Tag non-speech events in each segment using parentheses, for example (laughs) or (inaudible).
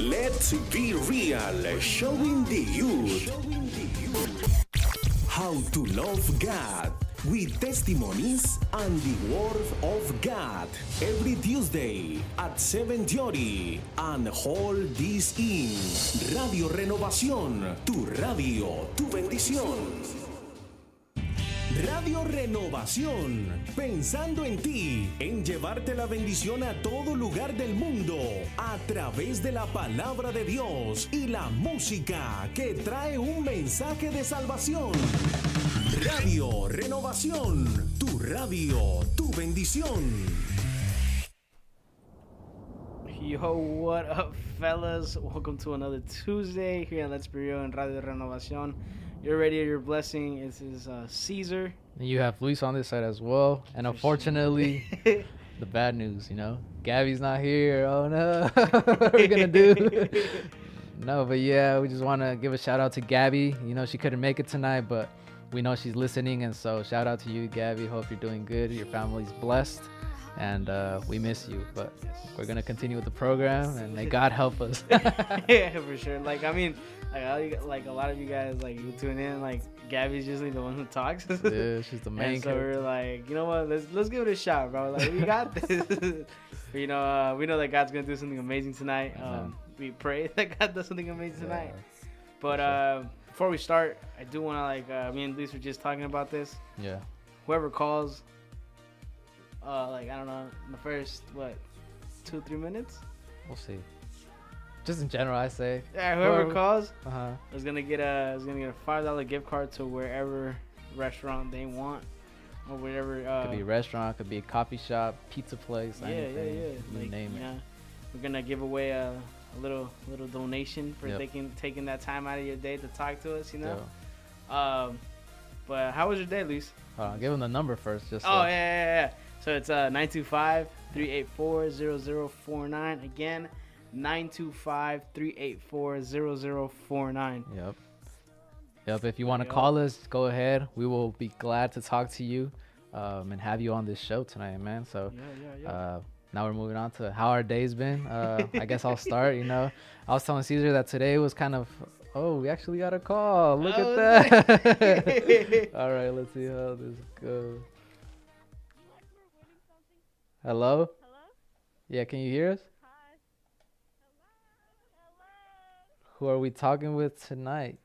Let's be real, showing the youth. How to love God with testimonies and the Word of God. Every Tuesday at 7.30 and hold this in. Radio Renovación, tu radio, tu bendición. Radio Renovación, pensando en ti, en llevarte la bendición a todo lugar del mundo, a través de la palabra de Dios y la música que trae un mensaje de salvación. Radio Renovación, tu radio, tu bendición. Yo, what up, fellas? Welcome to another Tuesday here at Let's Be Real Radio Renovación. You're ready, your blessing. This is uh, Caesar. And you have Luis on this side as well. And unfortunately, (laughs) the bad news, you know, Gabby's not here. Oh no, (laughs) what are we gonna do? (laughs) no, but yeah, we just want to give a shout out to Gabby. You know, she couldn't make it tonight, but we know she's listening, and so shout out to you, Gabby. Hope you're doing good. Your family's blessed, and uh, we miss you. But we're gonna continue with the program, and may God help us. (laughs) yeah, for sure. Like, I mean, like, like a lot of you guys, like you tune in, like Gabby's usually the one who talks. yeah, she's the (laughs) main. And so we're like, you know what? Let's let's give it a shot, bro. Like we got (laughs) this. you know, uh, we know that God's gonna do something amazing tonight. Um, we pray that God does something amazing tonight. Yeah, but uh, before we start, I do want to like uh, me and Luis were just talking about this. Yeah. Whoever calls, uh, like I don't know, in the first what, two three minutes. We'll see. Just in general, I say. Yeah, whoever Whoever- calls Uh huh. is gonna get a is gonna get a five dollar gift card to wherever restaurant they want, or whatever. Uh, could be a restaurant, could be a coffee shop, pizza place, yeah, anything. yeah, yeah. You Like, name it. yeah, we're gonna give away a, a little little donation for Yep. taking taking that time out of your day to talk to us. You know. So, Um, but how was your day, Luis? hold on, give them the number first. Just Oh so- yeah, yeah, yeah. So it's uh 925-384-0049. Again, 925-384-0049. Yep. Yep. If you want to call us, go ahead. We will be glad to talk to you um, and have you on this show tonight, man. So Yeah, yeah, yeah. uh, now we're moving on to how our day's been. Uh, I guess I'll start. You know, I was telling Caesar that today was kind of. Oh, we actually got a call. Look Oh, at that. (laughs) All right, let's see how this goes. Hello? Hello? Yeah, can you hear us? Hi. Hello? Hello? Who are we talking with tonight?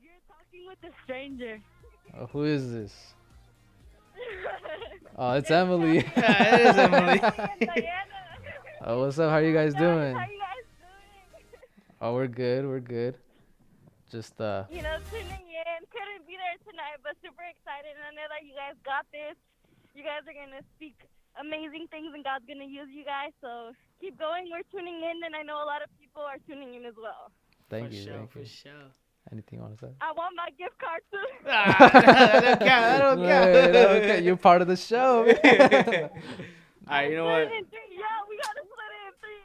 You're talking with a stranger. Uh, who is this? (laughs) Oh, it's Emily. (laughs) Yeah, it is Emily. (laughs) Diana. oh, what's up? How are you guys Guys, doing? How are you guys doing? Oh, we're good. We're good. Just uh, You know, tuning in. Couldn't be there tonight, but super excited. And I know that you guys got this. You guys are going to speak amazing things, and God's going to use you guys. So keep going. We're tuning in, and I know a lot of people are tuning in as well. thank for you. sure, thank for you. sure. Anything you want to say? I want my gift card too. (laughs) Ah, that don't count. That don't Hey, count. okay, you're part of the show. (laughs) All right, you know what? In three. Yeah, we got to split it in three.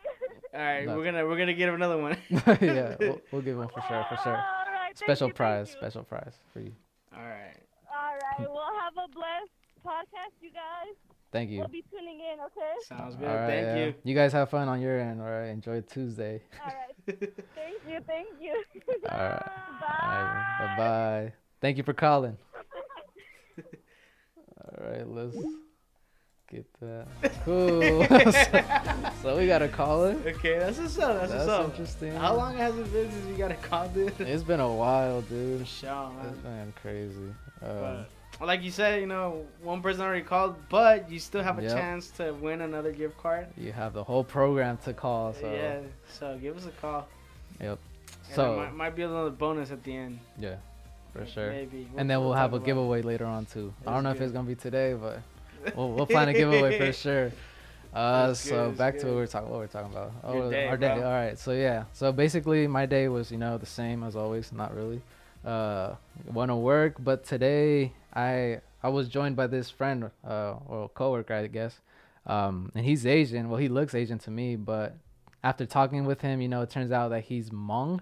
All right, No. we're gonna we're gonna get another one. (laughs) yeah, we'll, we'll give one for sure, for sure. All right, Special you, prize, special prize for you. All right. All right, we'll have a blessed podcast, you guys. Thank you. We'll be tuning in, okay? Sounds good. All right, Thank yeah. you. You guys have fun on your end. All right, enjoy Tuesday. All right. (laughs) Thank you, thank you. All right. (laughs) Bye. Bye bye. Thank you for calling. (laughs) All right, let's get that. Cool. so, so we got a caller. Okay, that's what's up. That's, That's what's up. interesting. How long has it been since you got a call, dude? It's been a while, dude. Show, It's man. been crazy. Um, But like you said, you know, one person already called, but you still have a Yep. chance to win another gift card. you have the whole program to call. So Yeah, so give us a call. Yep. And So- might, might be another bonus at the end. yeah, for sure. Maybe. And then we'll, have a giveaway later on too. I don't know if it's gonna be today, but (laughs) we'll, we'll plan a giveaway for sure. Uh, That's good, so that's back to what we we're talking. What we're talking about? Oh, day, our day. bro. All right. So yeah. So basically, my day was you know the same as always. Not really. Uh, went to work, but today I I was joined by this friend uh or coworker I guess. Um, and he's Asian. Well, he looks Asian to me, but after talking with him, you know, it turns out that he's Hmong.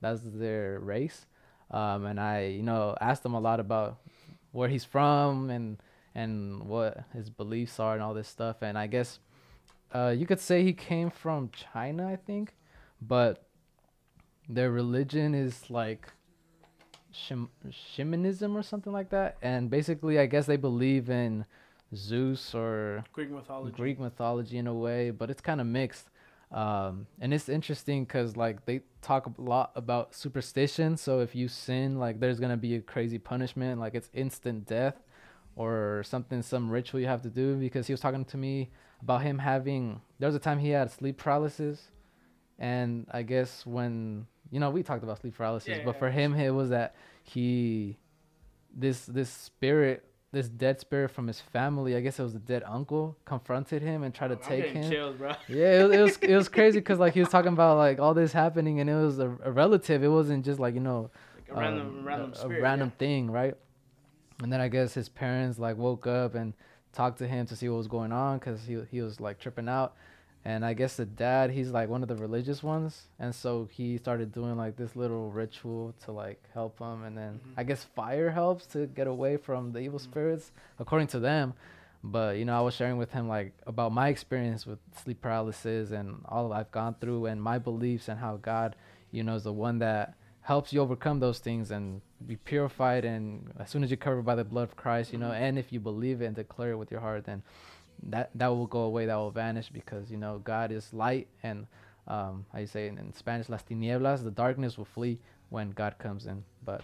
That's their race. Um, and I, you know, asked him a lot about where he's from and and what his beliefs are and all this stuff. And I guess uh, you could say he came from China, I think, but their religion is like shamanism or something like that. And basically, I guess they believe in Zeus or Greek mythology. Greek mythology in a way, but it's kind of mixed. Um, and it's interesting because like they talk a lot about superstition. So if you sin, like there's gonna be a crazy punishment, like it's instant death or something, some ritual you have to do. Because he was talking to me about him having. There was a time he had sleep paralysis, and I guess when you know we talked about sleep paralysis, Yeah, but yeah, for him it was that he, this this spirit. This dead spirit from his family, I guess it was a dead uncle, confronted him and tried to I'm take him. chills. Yeah, it, it was it was (laughs) crazy because like he was talking about like all this happening and it was a, a relative. It wasn't just like you know Like a random, um, random a, spirit. a random thing, right? And then I guess his parents like woke up and talked to him to see what was going on because he he was like tripping out. And I guess the dad, he's like one of the religious ones, and so he started doing like this little ritual to like help him. And then Mhm. I guess fire helps to get away from the evil Mhm. spirits, according to them. But you know, I was sharing with him like about my experience with sleep paralysis and all I've gone through and my beliefs and how God, you know, is the one that helps you overcome those things and be purified. And as soon as you're covered by the blood of Christ, you know, Mhm. and if you believe it and declare it with your heart, then that that will go away. That will vanish because you know God is light and um, how you say it in Spanish, las tinieblas, the darkness will flee when God comes in. But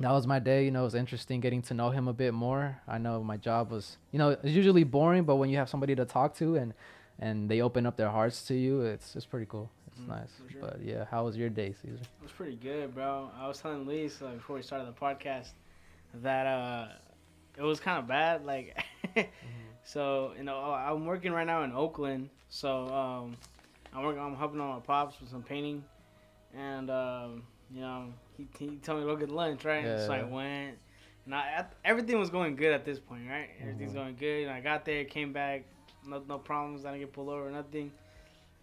that was my day. You know, it was interesting getting to know him a bit more. I know my job was, you know, it's usually boring, but when you have somebody to talk to and and they open up their hearts to you, it's it's pretty cool. It's Mhm, nice. sure. But yeah, how was your day, Caesar? It was pretty good, bro. I was telling Luis like, before we started the podcast that uh, it was kind of bad. Like, (laughs) so you know, I'm working right now in Oakland. So um, I'm working. I'm helping out my pops with some painting, and um, you know, he, he told me to go get lunch, right? Yeah. So I went. And I, everything was going good at this point, right? Everything's Mhm. going good. And I got there, came back, no no problems. I didn't get pulled over, nothing.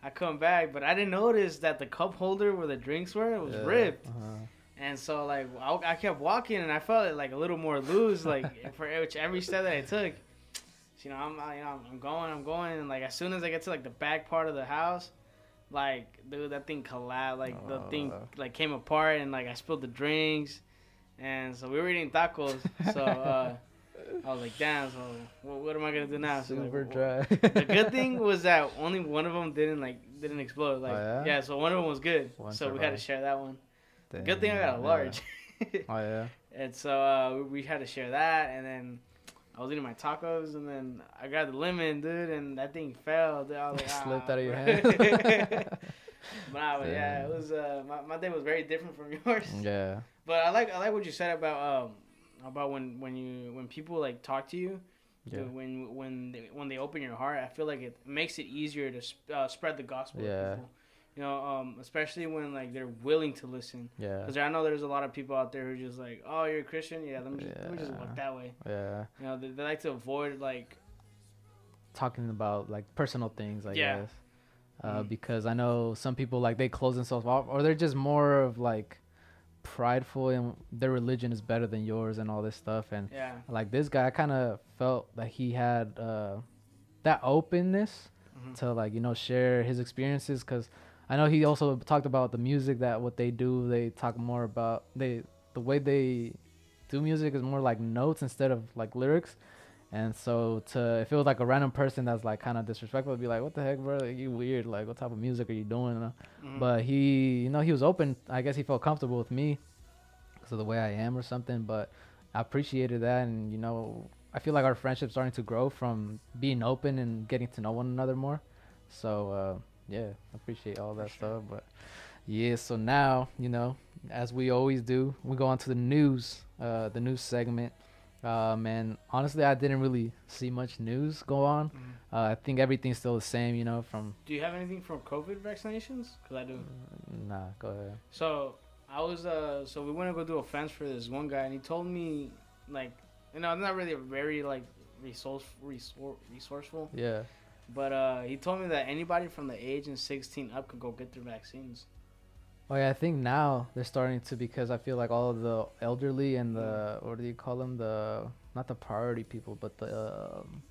I come back, but I didn't notice that the cup holder where the drinks were was Yeah, ripped. uh-huh. And so like I, I kept walking and I felt it like a little more loose like (laughs) for each every step that I took. You know, I'm you know I'm going, I'm going, and like as soon as I get to like the back part of the house, like dude, that thing collapsed. Like the thing like came apart and like I spilled the drinks, and so we were eating tacos. So uh, (laughs) I was like, damn. So what, what am I gonna do now? So, like, Super dry. the good (laughs) thing was that only one of them didn't like didn't explode. Like Oh, yeah? yeah? so one of them was good. One so we had to share that one. Good thing I got a large. Yeah. Oh yeah. (laughs) and so uh, we- we had to share that, and then I was eating my tacos, and then I grabbed the lemon, dude, and that thing fell. Dude. I was like, (laughs) Slipped "Ah, out of your hand. (laughs) but, nah, but yeah, it was uh, my, my day was very different from (laughs) yours. Yeah. But I like I like what you said about um about when when you when people like talk to you. Yeah. dude, When when they, when they open your heart, I feel like it makes it easier to sp- uh, spread the gospel. Yeah. You know, um, especially when like they're willing to listen. Yeah. Because I know there's a lot of people out there who are just like, oh, you're a Christian, yeah, let me just, let me just Yeah. look that way. Yeah. You know, they, they like to avoid like, Talking about like personal things, I Yeah. guess. Uh, Mhm. because I know some people like they close themselves off, or they're just more of like prideful and their religion is better than yours and all this stuff. And yeah, like this guy, I kind of felt that he had uh, that openness Mhm. to like you know share his experiences because I know he also talked about the music that what they do. They talk more about they the way they do music is more like notes instead of like lyrics. And so to if it was like a random person that's like kind of disrespectful, it'd be like, what the heck, bro? Like, you weird. Like, what type of music are you doing? Mhm. But he, you know, he was open. I guess he felt comfortable with me because of the way I am or something. But I appreciated that, and you know, I feel like our friendship's starting to grow from being open and getting to know one another more. So uh, yeah, I appreciate all that stuff. But yeah, so now you know, as we always do, we go on to the news, uh, the news segment. Um, and honestly, I didn't really see much news go on. Mhm. Uh, I think everything's still the same, you know. From do you have anything from COVID vaccinations? Because I do. nah, go ahead. So I was uh, so we went to go do a fence for this one guy, and he told me like, you know, I'm not really very like resource, resourceful, Yeah. But uh, he told me that anybody from the age of 16 up could go get their vaccines. Oh yeah, I think now they're starting to because I feel like all of the elderly and the what do you call them the not the priority people, but the um,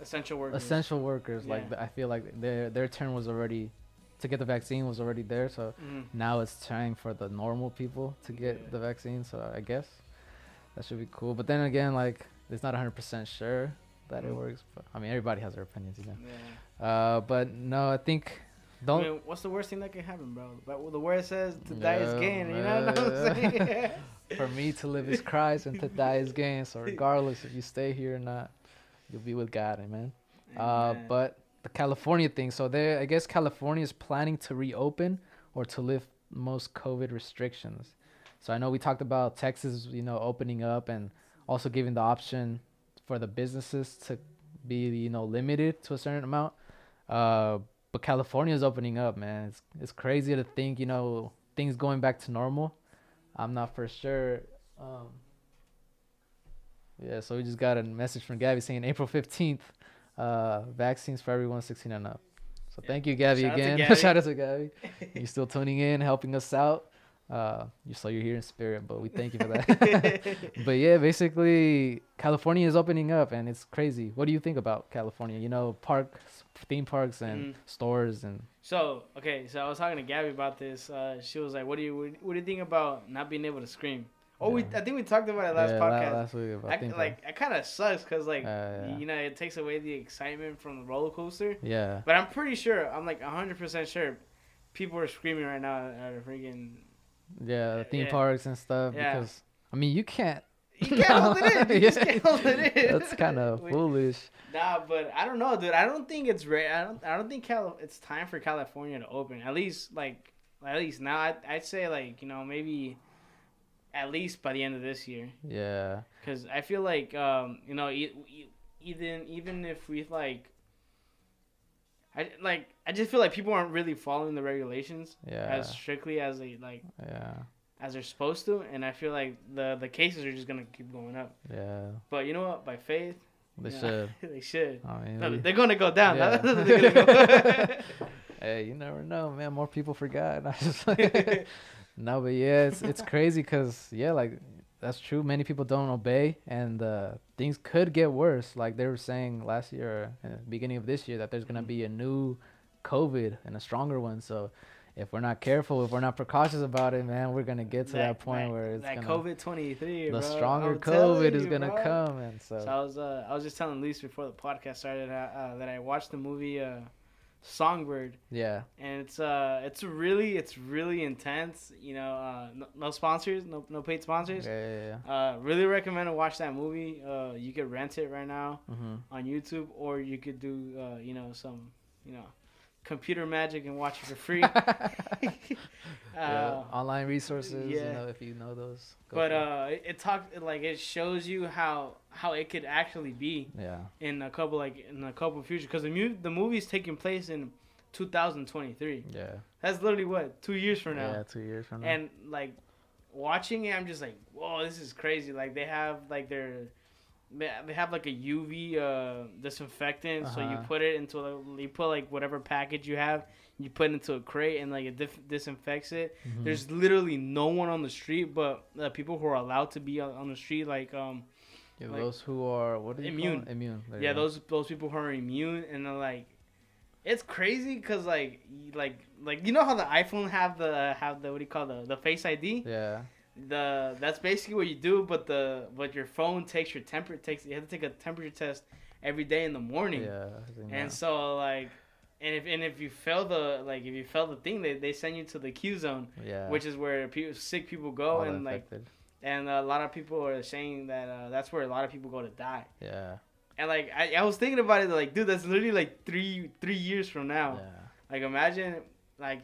Essential workers. essential workers. Like Yeah. th- I feel like their their turn was already to get the vaccine was already there. So Mhm. now it's time for the normal people to get Yeah. the vaccine. So I guess that should be cool. But then again, like it's not 100% sure that it works. But I mean, everybody has their opinions, you know. Yeah. Uh, but no, I think don't. I mean, what's the worst thing that could happen, bro? But the word says to die is gain. You know what I'm saying? (laughs) (laughs) For me to live is Christ and to die is gain. So regardless if you stay here or not, you'll be with God, amen. Uh, Amen. but the California thing. So there, I guess California is planning to reopen or to lift most COVID restrictions. So I know we talked about Texas, you know, opening up and also giving the option for the businesses to be, you know, limited to a certain amount. Uh, but California is opening up, man. It's it's crazy to think, you know, things going back to normal. I'm not for sure. Um, yeah, so we just got a message from Gabby saying April 15th, uh, vaccines for everyone 16 and up. So Yeah. thank you, Gabby, Shout out again. (laughs) Gabby. Shout out to Gabby. You're still tuning in, helping us out. Uh, you so you're here in spirit, but we thank you for that. (laughs) but yeah, basically, California is opening up, and it's crazy. What do you think about California? You know, parks, theme parks, and Mhm. stores, and So okay, so I was talking to Gabby about this. Uh, she was like, "What do you what do you think about not being able to scream?" Oh, we I think we talked about it last yeah, podcast. last week about I, like it kind of sucks because like Uh, yeah. you know it takes away the excitement from the roller coaster. yeah, But I'm pretty sure I'm like 100 percent sure people are screaming right now at a freaking. Yeah, the theme yeah. parks and stuff. Yeah. Because I mean, you can't. (laughs) You can't hold it in. (laughs) You Yeah. can't hold it in. That's kind of (laughs) foolish. Nah, but I don't know, dude. I don't think it's right. I don't. I don't think Cal- It's time for California to open. At least like, at least now. I'd, I'd say like you know maybe, at least by the end of this year, Yeah, because I feel like um you know e- e- even even if we like. I like. I just feel like people aren't really following the regulations yeah, as strictly as they like yeah, as they're supposed to, and I feel like the the cases are just gonna keep going up. yeah. But you know what? By faith, They yeah, should. (laughs) they should. I mean, No, we- they're gonna go down. Yeah. (laughs) Go. (laughs) hey, you never know, man. More people forgot. I just like- no, but yeah, it's it's crazy because yeah, like that's true. Many people don't obey, and uh, things could get worse. Like they were saying last year, uh, beginning of this year, that there's gonna Mm-hmm. be a new COVID and a stronger one. So if we're not careful, if we're not precautious about it, man, we're gonna get to that, point where it's that gonna COVID twenty three. the bro. stronger COVID is gonna bro. come, and so, So I was uh, I was just telling Lisa before the podcast started uh, uh, that I watched the movie uh, Songbird, yeah, and it's uh it's really it's really intense. You know, uh, no, no sponsors, no no paid yeah, sponsors. yeah, yeah. Uh, really recommend to watch that movie. Uh, you could rent it right now Mm-hmm. on YouTube, or you could do uh, you know some you know computer magic and watch it for free. (laughs) (laughs) yeah. Uh, Online resources, you yeah. know, if you know those. but it. uh, it, it talked like it shows you how how it could actually be yeah, in a couple like in a couple of future because the mu- the movie's taking place in 2023. yeah, That's literally what two years from now. yeah, two years from now. And like watching it, I'm just like, whoa, this is crazy. Like they have like their they they have like a UV uh, disinfectant, so you Uh-huh. put it into a, you put like whatever package you have, you put it into a crate and like it dif- disinfects it. Mhm. There's literally no one on the street, but the people who are allowed to be on, on the street, like um Yeah, like- those who are what do you Immune. Immune. there yeah you those those people who are immune and then like it's crazy because like like like you know how the iphone have the have the what do you call the the face id Yeah. The that's basically what you do but the but your phone takes your temper takes you have to take a temperature test every day in the morning Yeah. And so like and if and if you fail the like if you fail the thing they, they send you to the q zone yeah. which is where people, sick people go all and like affected. and a lot of people are saying that uh, that's where a lot of people go to die Yeah. and like I, I was thinking about it, like, dude, that's literally like three three years from now. Yeah. Like, imagine, like,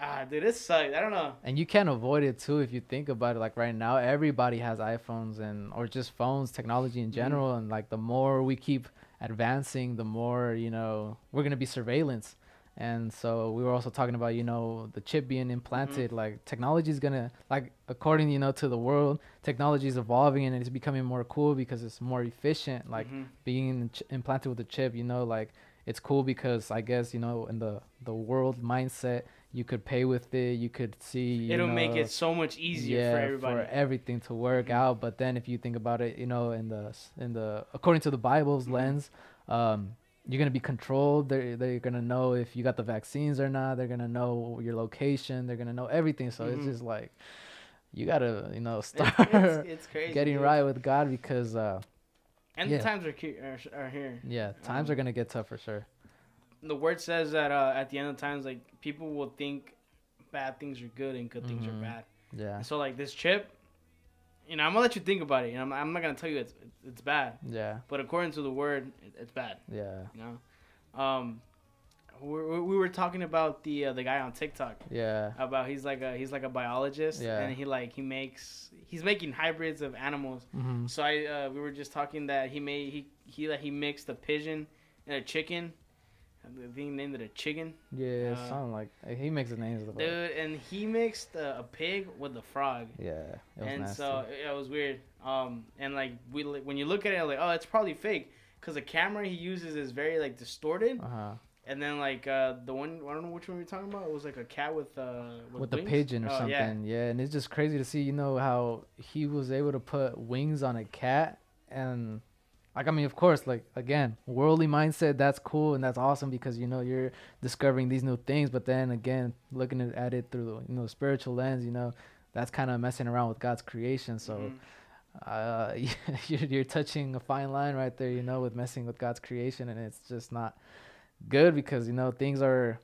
ah, dude, it sucks. I don't know. And you can't avoid it too if you think about it. Like right now, everybody has iPhones and or just phones, technology Mm-hmm. in general. And like the more we keep advancing, the more you know we're gonna be surveillance. And so we were also talking about you know the chip being implanted. Mm-hmm. Like technology is gonna like according you know to the world, technology is evolving and it's becoming more cool because it's more efficient. Like Mhm. being ch- implanted with a chip, you know, like it's cool because I guess you know in the the world mindset you could pay with it, you could see. You It'll make it so much easier yeah, for everybody. For everything to work Mhm. out. But then if you think about it, you know, in the in the according to the Bible's Mhm. lens, um, you're gonna be controlled. They're they're gonna know if you got the vaccines or not. They're gonna know your location. They're gonna know everything. So it's Mhm. just like you gotta you know (laughs) It's, start it's, it's crazy. (laughs) getting dude. right with God because uh And yeah. the times are, cu- are, are here. yeah times Um, are gonna get tough for sure. The word says that uh, at the end of times, like people will think bad things are good and good things Mhm. are bad. Yeah And so like this chip, you know, I'm gonna let you think about it. You know, I'm, I'm not gonna tell you it's it's bad, yeah but according to the word, it, it's bad. yeah You know, um, we, we we were talking about the uh, the guy on TikTok yeah about he's like a he's like a biologist Yeah. and he like he makes he's making hybrids of animals. hmm So I uh, we were just talking that he made he he like he mixed a pigeon and a chicken. I think he named it a chicken, yeah Uh, something like he makes the names of the dude, and he mixed a, a pig with a frog. yeah and nasty. so it, it was weird. Um, and like we when you look at it, like oh, it's probably fake because the camera he uses is very like distorted. uh huh And then like uh, the one I don't know which one we are talking about. It was like a cat with uh with, with the pigeon or Oh, something. yeah. Yeah. and it's just crazy to see, you know, how he was able to put wings on a cat and like I mean, of course, like again, worldly mindset, that's cool and that's awesome because you know you're discovering these new things, but then again, looking at- it through you know spiritual lens, you know, that's kind of messing around with God's creation. So Mhm. uh, (laughs) you're, you're touching a fine line right there, you know, with messing with God's creation, and it's just not good because you know things are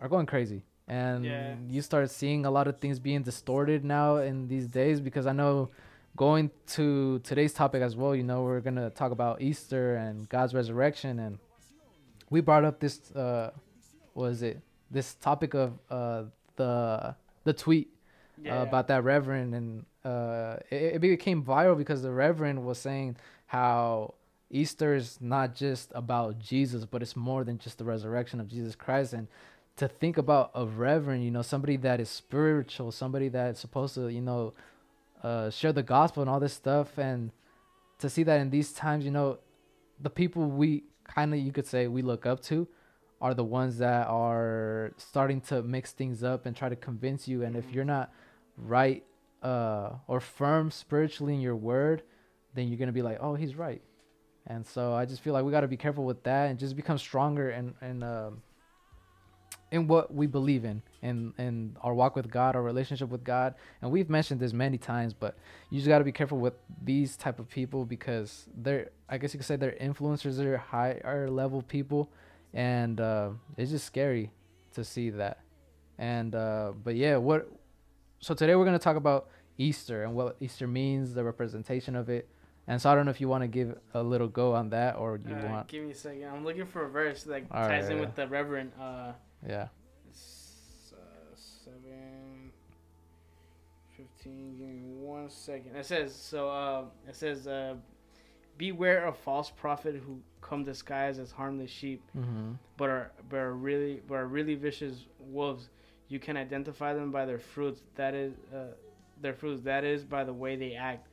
are going crazy, and Yeah. you start seeing a lot of things being distorted now in these days. Because I know going to today's topic as well, you know, we're gonna talk about Easter and God's resurrection, and we brought up this uh, what is it? This topic of uh the the tweet Yeah. uh, about that reverend and uh, it, it became viral because the reverend was saying how easter is not just about jesus but it's more than just the resurrection of jesus christ and to think about a reverend you know somebody that is spiritual somebody that's supposed to you know uh, share the gospel and all this stuff and to see that in these times you know the people we kind of you could say we look up to are the ones that are starting to mix things up and try to convince you and if Mhm. you're not right uh or firm spiritually in your word then you're gonna be like oh he's right and so i just feel like we got to be careful with that and just become stronger and and um in what we believe in in in our walk with god our relationship with god and we've mentioned this many times but you just got to be careful with these type of people because they're i guess you could say they're influencers they're higher level people and uh it's just scary to see that and uh but yeah what so today we're going to talk about easter and what easter means the representation of it and so i don't know if you want to give a little go on that or you Uh, want give me a second. I'm looking for a verse that All ties right, in with the Reverend. Uh, yeah it's, uh, seven, 15, Give me one second. It says so. Uh, it says, uh, "Beware of false prophet who come disguised as harmless sheep, mm-hmm. but are but are really but are really vicious wolves. You can identify them by their fruits. That is, uh, their fruits. That is by the way they act."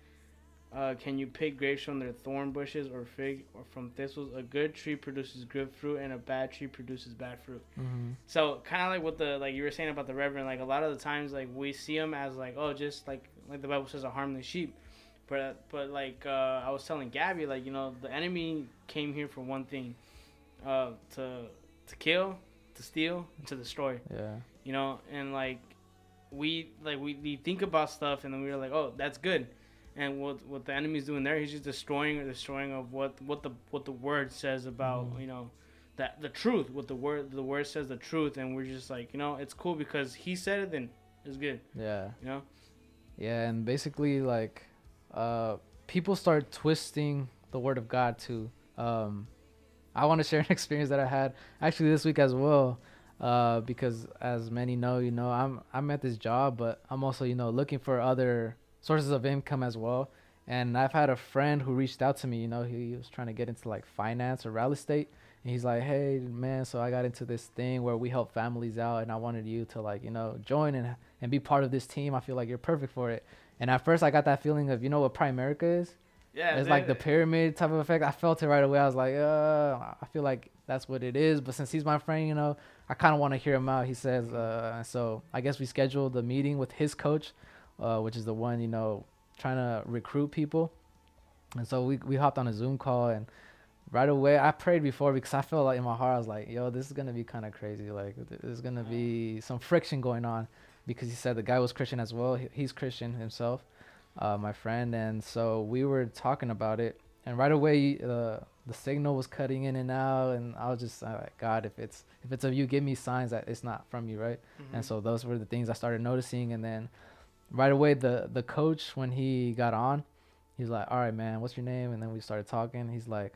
Uh, can you pick grapes from their thorn bushes or fig or from thistles? A good tree produces good fruit, and a bad tree produces bad fruit. Mm-hmm. So kind of like what the like you were saying about the reverend, like a lot of the times like we see them as like oh just like like the Bible says a harmless sheep, but but like uh, I was telling Gabby like you know the enemy came here for one thing, uh, to to kill, to steal, and to destroy. yeah You know, and like we like we, we think about stuff and then we were like oh that's good, and what what the enemy's doing there he's just destroying or destroying of what what the what the word says about Mhm. you know that the truth what the word the word says the truth and we're just like you know it's cool because he said it then it's good yeah you know Yeah, and basically like uh people start twisting the word of God too. Um I want to (laughs) share an experience that I had actually this week as well. Uh because as many know, you know, I'm I'm at this job, but I'm also, you know, looking for other sources of income as well. And I've had a friend who reached out to me, you know, he was trying to get into like finance or real estate. And he's like, "Hey, man, so I got into this thing where we help families out and I wanted you to like, you know, join and and be part of this team. I feel like you're perfect for it." And at first I got that feeling of, you know what Primerica is? Yeah, it's they- like the pyramid type of effect. I felt it right away. I was like, uh, I feel like that's what it is. But since he's my friend, you know, I kind of want to hear him out. He says, uh, so I guess we scheduled the meeting with his coach, uh, which is the one, you know, trying to recruit people. And so we we hopped on a Zoom call and right away I prayed before because I felt like in my heart I was like, yo, this is gonna be kind of crazy. Like there's gonna be some friction going on because he said the guy was Christian as well. He- He's Christian himself, uh, my friend, and so we were talking about it. And right away, uh, the signal was cutting in and out, and I was just uh, like, God, if it's if it's of you, give me signs that it's not from you, right? Mm-hmm. And so those were the things I started noticing. And then right away, the the coach when he got on, he's like, "All right, man, what's your name?" And then we started talking. He's like,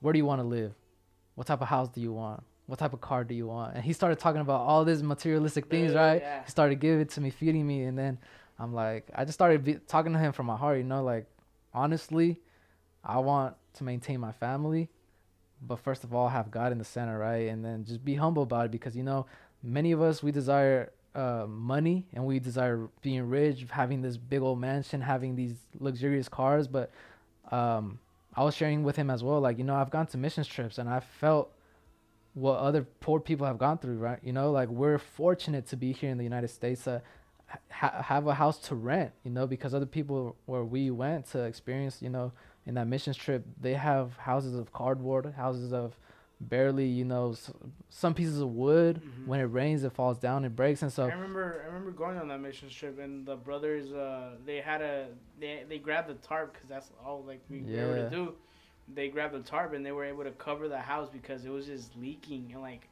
"Where do you want to live? What type of house do you want? What type of car do you want?" And he started talking about all these materialistic things, Yeah, right? yeah. He started giving it to me, feeding me, and then I'm like, I just started be- talking to him from my heart, you know, like honestly, I want to maintain my family, but first of all, have God in the center, right? And then just be humble about it because you know, many of us we desire uh, money and we desire being rich, having this big old mansion, having these luxurious cars. But um, I was sharing with him as well, like you know, I've gone to missions trips and I felt what other poor people have gone through, right? You know, like we're fortunate to be here in the United States to ha- have a house to rent, you know, because other people where we went to experience, you know, in that missions trip, they have houses of cardboard, houses of barely, you know, s- some pieces of wood. Mhm. When it rains, it falls down, it breaks, and so I remember I remember going on that mission trip and the brothers uh they had a they they grabbed the tarp because that's all like we were able to do. They grabbed the tarp and they were able to cover the house because it was just leaking and like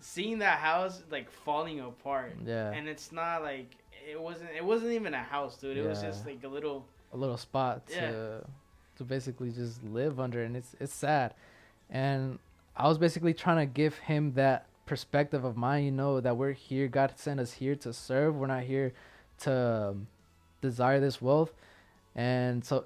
seeing that house like falling apart. yeah, And it's not like it wasn't it wasn't even a house, dude. It was just like a little a little spot to Yeah. to basically just live under and it's it's sad and i was basically trying to give him that perspective of mine you know that we're here god sent us here to serve. We're not here to um, desire this wealth. And so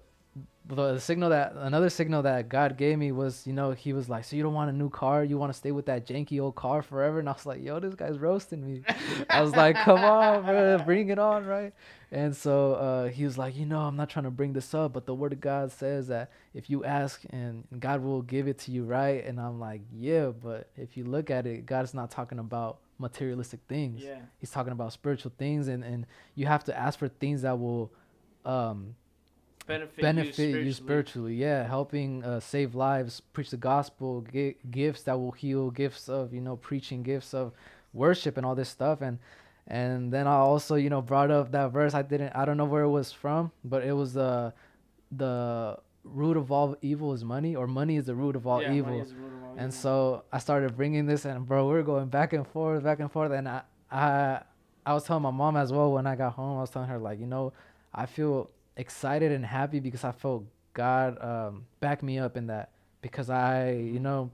the signal that another signal that god gave me was you know he was like so you don't want a new car you want to stay with that janky old car forever and i was like yo this guy's roasting me I was like, come on, (laughs) bro, bring it on, right? And so uh, he was like, you know, I'm not trying to bring this up, but the word of God says that if you ask and God will give it to you, right? And I'm like, yeah, but if you look at it, God is not talking about materialistic things. yeah. He's talking about spiritual things, and, and you have to ask for things that will um, Benefit, benefit you you spiritually. Yeah, helping uh, save lives, preach the gospel, gi- gifts that will heal, gifts of you know preaching, gifts of worship, and all this stuff. And and then I also you know brought up that verse. I didn't. I don't know where it was from, but it was the the root of all evil is money, or money is the root of all Yeah, evil. is the root of all And evil. so I started bringing this, and bro, we are going back and forth, back and forth. And I, I, I was telling my mom as well when I got home. I was telling her like, you know, I feel excited and happy because I felt God um, back me up in that because I, you know,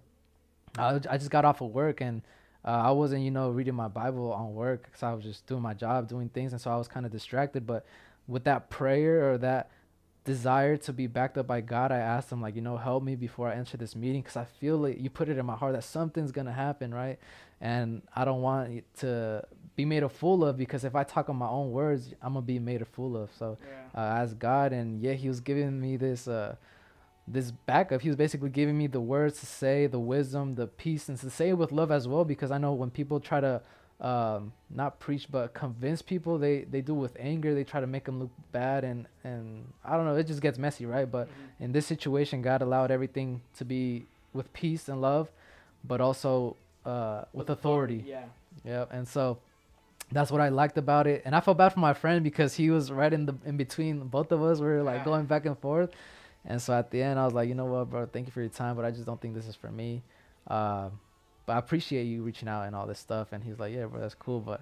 I, I just got off of work and uh, I wasn't, you know, reading my Bible on work because I was just doing my job, doing things, and so I was kind of distracted. But with that prayer or that desire to be backed up by God, I asked him like, you know, help me before I enter this meeting because I feel like you put it in my heart that something's gonna happen, right? And I don't want to be made a fool of because if I talk on my own words, I'm gonna be made a fool of. So yeah. uh, as God, and yeah, He was giving me this uh this backup. He was basically giving me the words to say, the wisdom, the peace, and to say it with love as well. Because I know when people try to um not preach but convince people they they do it with anger they try to make them look bad and and i don't know it just gets messy right but Mhm. in this situation god allowed everything to be with peace and love but also uh with, authority Yeah. yeah and so that's what i liked about it. And i felt bad for my friend because he was right in the in between both of us. We were like Yeah. going back and forth. And so at the end i was like you know what bro? Thank you for your time but i just don't think this is for me. Uh, but i appreciate you reaching out and all this stuff. And he's like yeah bro that's cool. But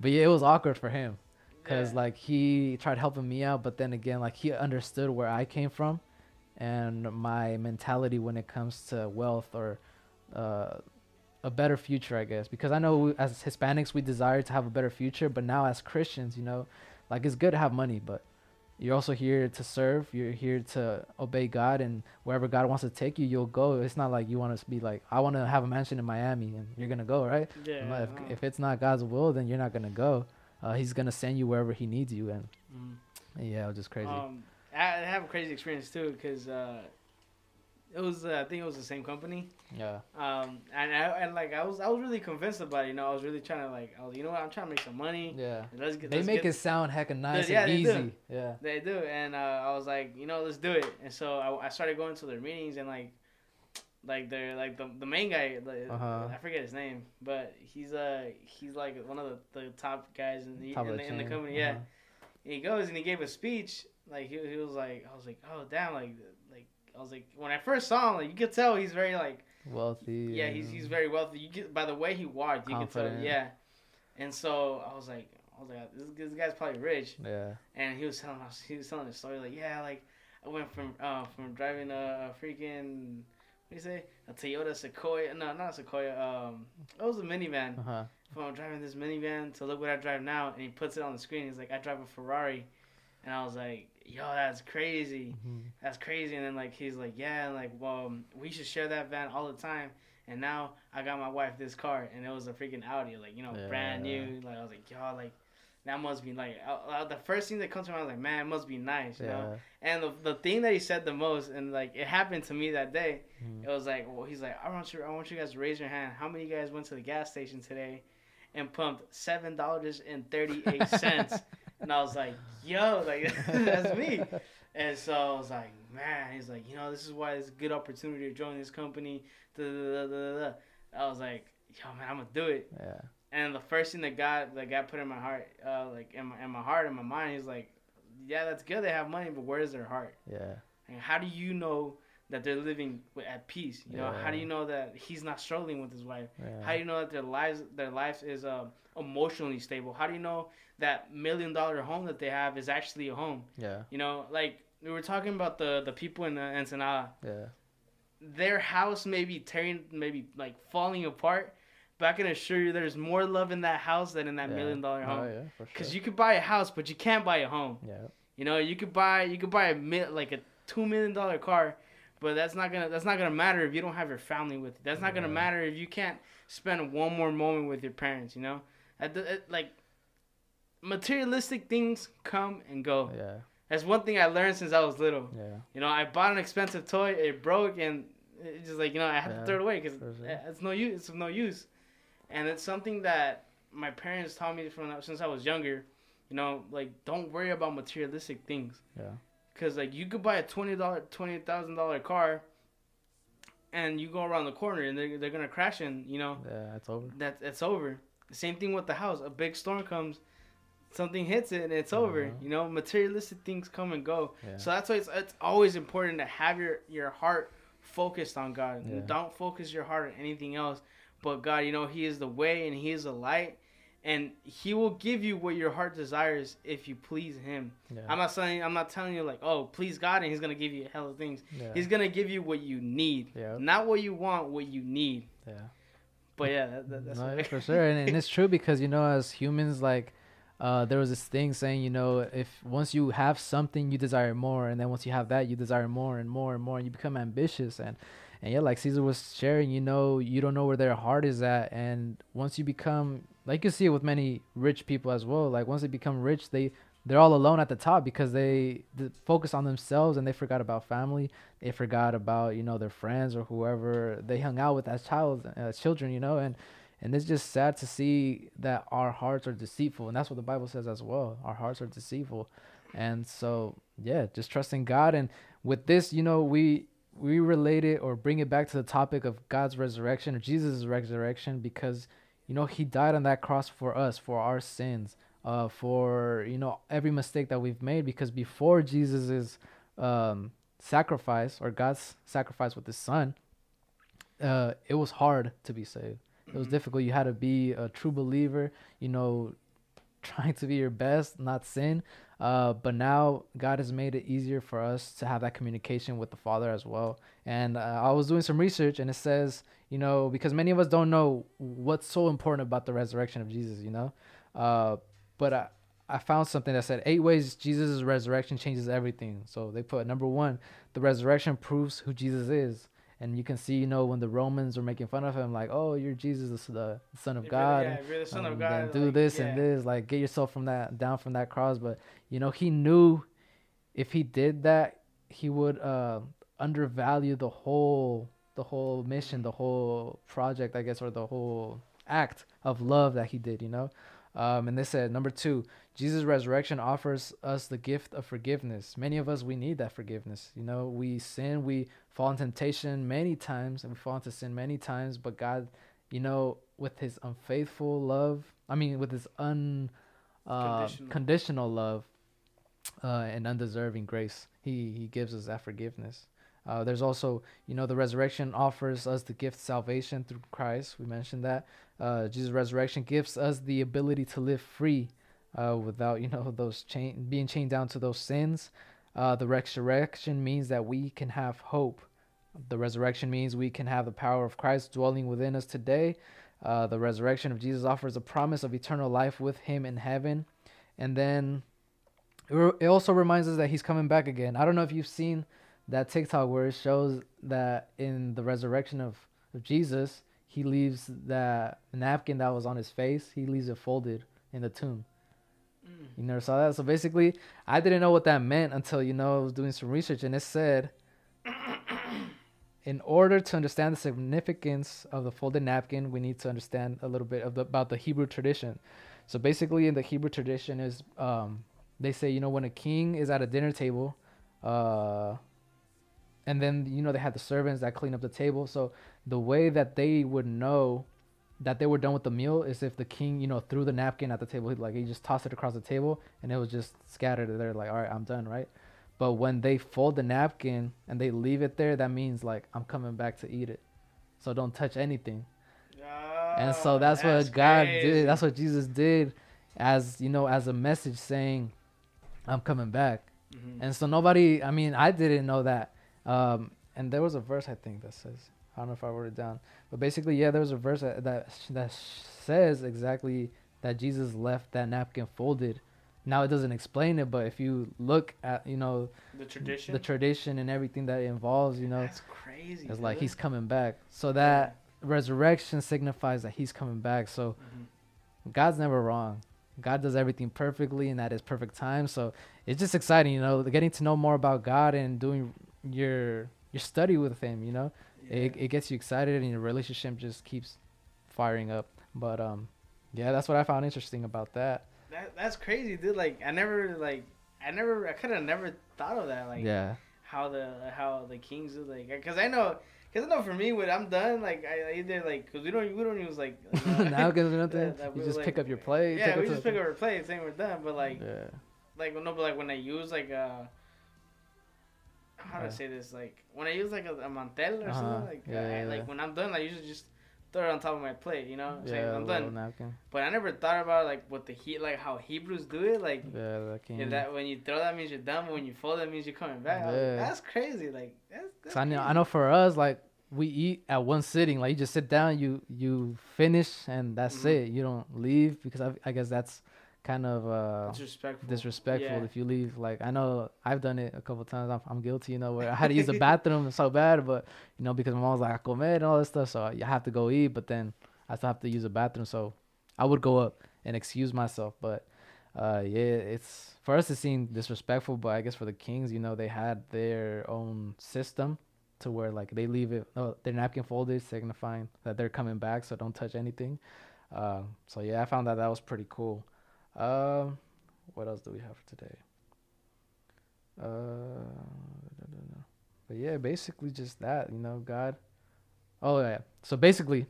but yeah it was awkward for him because Yeah. like he tried helping me out but then again like he understood where i came from and my mentality when it comes to wealth or uh, a better future i guess because i know we, as hispanics we desire to have a better future but now as christians you know like it's good to have money but you're also here to serve you're here to obey god and wherever god wants to take you you'll go it's not like you want to be like i want to have a mansion in miami and you're gonna go right Yeah. if, if it's not God's will, then you're not gonna go. Uh, he's gonna send you wherever He needs you, and Mhm. yeah, it was just crazy. Um, I I have a crazy experience too because uh, it was uh, I think it was the same company. Yeah. Um, and I and like I was I was really convinced about it. You know, I was really trying to like I was you know what I'm trying to make some money. Yeah. Let's get. They let's make get, it sound hecka nice yeah, and they do. easy. Yeah. They do, and uh, I was like, you know, let's do it. And so I, I started going to their meetings, and like, like they're like the, the main guy, like, Uh-huh. I forget his name, but he's uh he's like one of the, the top guys in the Top in the in the company. Yeah, Uh-huh. and he goes and he gave a speech. Like he, he was like, I was like, oh damn, like I was like when I first saw him, like you could tell he's very like Wealthy. yeah, he's he's very wealthy. You get by the way he walked, you could tell. Yeah, and so I was like, I was like, this, this guy's probably rich Yeah. and he was telling us he was telling the story like yeah like I went from uh from driving a, a freaking what do you say a Toyota Sequoia no not a Sequoia um it was a minivan Uh huh. from driving this minivan to look what I drive now and he puts it on the screen he's like I drive a Ferrari and I was like yo that's crazy. That's crazy. And then like he's like yeah like well we should share that van all the time. And now I got my wife this car and it was a freaking Audi like you know brand Yeah. new. Like I was like yo like that must be like uh, uh, the first thing that comes to mind I was like man it must be nice you know? And the, the thing that he said the most and like it happened to me that day Mhm. it was like well he's like I want you I want you guys to raise your hand. How many of you guys went to the gas station today and pumped seven dollars and thirty eight cents (laughs) and I was like yo like (laughs) that's me and so I was like, man, he's like, you know, this is why it's a good opportunity to join this company. Da, da, da. I was like, yo, man, I'm gonna do it. Yeah. And the first thing that God, that God put in my heart, uh, like in my, in my heart, in my mind, he's like, yeah, that's good. They have money, but where's their heart? Yeah. And how do you know that they're living at peace? You know, how do you know that he's not struggling with his wife? Yeah. How do you know that their lives, their life is um, emotionally stable? How do you know that million dollar home that they have is actually a home? Yeah. You know, like we were talking about the the people in uh, Ensenada. Yeah. Their house may be tearing, maybe like falling apart, but I can assure you, there's more love in that house than in that Yeah. million dollar Oh, home. yeah, for Because you could buy a house, but you can't buy a home. Yeah. You know, you could buy you could buy a like a two million dollar car, but that's not gonna that's not gonna matter if you don't have your family with you. That's not gonna matter if you can't spend one more moment with your parents. You know, At the, at, like materialistic things come and go. Yeah. That's one thing I learned since I was little. Yeah. You know, I bought an expensive toy, it broke, and it's just like you know I had Yeah, to throw it away because it's no use. It's of no use, and it's something that my parents taught me from since I was younger. You know, like don't worry about materialistic things. Yeah. Cause like you could buy a twenty dollar, twenty thousand dollar car, and you go around the corner and they're, they're gonna crash and you know Yeah. It's over. that it's over. Same thing with the house. A big storm comes, something hits it and it's over. Uh-huh. You know, materialistic things come and go. Yeah. So that's why it's, it's always important to have your your heart focused on God. Yeah. Don't focus your heart on anything else but God. You know, He is the way and He is the light, and He will give you what your heart desires if you please Him. Yeah. I'm not saying I'm not telling you like, oh, please God, and He's gonna give you a hell of things. yeah. He's gonna give you what you need, Yeah. not what you want, what you need. yeah. But yeah, that, that, that's no, (laughs) for sure, and, and it's true because you know, as humans, like, uh, there was this thing saying, you know, if once you have something, you desire more, and then once you have that, you desire more and more and more, and you become ambitious, and and yeah, like Caesar was sharing, you know, you don't know where their heart is at, and once you become, like you see it with many rich people as well, like once they become rich, they they're all alone at the top because they, they focus on themselves and they forgot about family. They forgot about you know their friends or whoever they hung out with as child as children you know? And and it's just sad to see that our hearts are deceitful. And that's what the bible says as well. Our hearts are deceitful. And so yeah just trusting god. And with this you know we we relate it or bring it back to the topic of god's resurrection or jesus' resurrection because you know he died on that cross for us for our sins uh for you know every mistake that we've made because before jesus's um sacrifice or God's sacrifice with his son, uh, it was hard to be saved. It was Mhm. difficult. You had to be a true believer, you know, (laughs) trying to be your best, not sin. Uh, but now God has made it easier for us to have that communication with the Father as well. And uh, I was doing some research and it says, you know, because many of us don't know what's so important about the resurrection of Jesus, you know. Uh, but I, I found something that said eight ways Jesus' resurrection changes everything. So they put number one, the resurrection proves who Jesus is. And you can see, you know, when the Romans were making fun of him, like, oh, you're Jesus, the Son of If you're the- God. yeah, you're the son um, of then God, do like, this and this, like get yourself from that down from that cross. But you know, he knew if he did that, he would uh, undervalue the whole the whole mission, the whole project, I guess, or the whole act of love that he did. You know. Um, and they said number two, Jesus' resurrection offers us the gift of forgiveness. Many of us we need that forgiveness. You know, we sin, we fall in temptation many times, and we fall into sin many times. But God, you know, with His unfaithful love, I mean, with His un uh, Conditional. conditional love uh, and undeserving grace, He He gives us that forgiveness. Uh, there's also, you know, the resurrection offers us the gift of salvation through Christ. We mentioned that. Uh, Jesus' resurrection gives us the ability to live free uh, without, you know, (laughs) those chain being chained down to those sins. Uh, the resurrection means that we can have hope. The resurrection means we can have the power of Christ dwelling within us today. Uh, the resurrection of Jesus offers a promise of eternal life with Him in heaven. And then it also reminds us that He's coming back again. I don't know if you've seen that TikTok where it shows that in the resurrection of, of Jesus, he leaves that napkin that was on his face, he leaves it folded in the tomb. Mm. You never saw that? So basically, I didn't know what that meant until, you know, I was doing some research and it said, in order to understand the significance of the folded napkin, we need to understand a little bit of the, about the Hebrew tradition. So basically, in the Hebrew tradition, is um, they say, you know, when a king is at a dinner table, uh, and then you know they had the servants that clean up the table. So the way that they would know that they were done with the meal is if the king, you know, threw the napkin at the table, he, like he just tossed it across the table, and it was just scattered there. Like, all right, I'm done, right? But when they fold the napkin and they leave it there, that means like I'm coming back to eat it. So don't touch anything. And so Oh, that's, what God crazy. did. That's what Jesus did as, you know, as a message saying, I'm coming back. Mhm. And so nobody, I mean, I didn't know that. Um, and there was a verse I think that says, I don't know if I wrote it down, but basically, yeah, there was a verse that that, that says exactly that Jesus left that napkin folded. Now it doesn't explain it, but if you look at, you know, the tradition. the tradition and everything that it involves, you know, That's crazy. it's like he's coming back. So that resurrection signifies that he's coming back. So Mhm. God's never wrong. God does everything perfectly and at his perfect time. So it's just exciting, you know, getting to know more about God and doing your your study with him, you know. It Yeah. it gets you excited and your relationship just keeps firing up. But um yeah, that's what I found interesting about that. That that's crazy, dude. Like I never like I never I could have never thought of that. Like yeah. how the how the kings do like because I know because I know for me when I'm done like I I either like because we don't we don't use like Napkins or nothing. that- that you we, just like- pick up your plate. Yeah, we just pick up our plate saying we're done. But like Yeah. like no, but like when I use like uh how to say this like when I use like a, a mantel or Uh-huh. something like Yeah, I, yeah, like when I'm done I usually just throw it on top of my plate. You know, Yeah, I'm done. napkin. But I never thought about like what the heat like how Hebrews do it like. Yeah, that can. That when you throw that means you're done, but when you fold that means you're coming back. Was like, that's crazy. Like that's, that's I know, I know for us, like we eat at one sitting. Like you just sit down, you you finish, and that's Mhm. it. You don't leave because I, I guess that's kind of uh disrespectful. disrespectful Yeah. if you leave. Like I know I've done it a couple times. I'm, I'm guilty, you know, where I had to use the bathroom so bad, but you know because my mom was like, "I comer" and all this stuff, so I have to go eat. But then I still have to use the bathroom, so I would go up and excuse myself. But uh, yeah, it's for us it seemed disrespectful, but I guess for the Kings, you know, they had their own system to where like they leave it, oh, their napkin folded, signifying that they're coming back, so don't touch anything. Uh, so yeah, I found that that was pretty cool. Um, what else do we have today? Uh, but yeah, basically just that, you know, God. Oh yeah. So basically,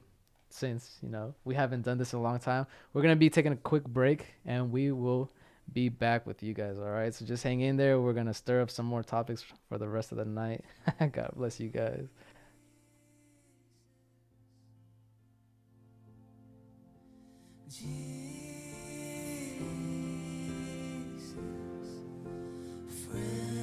since you know we haven't done this in a long time, we're gonna be taking a quick break, and we will be back with you guys. All right. So just hang in there. We're gonna stir up some more topics for the rest of the night. (laughs) God bless you guys. Friend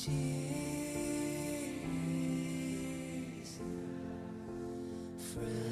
Jesus, friend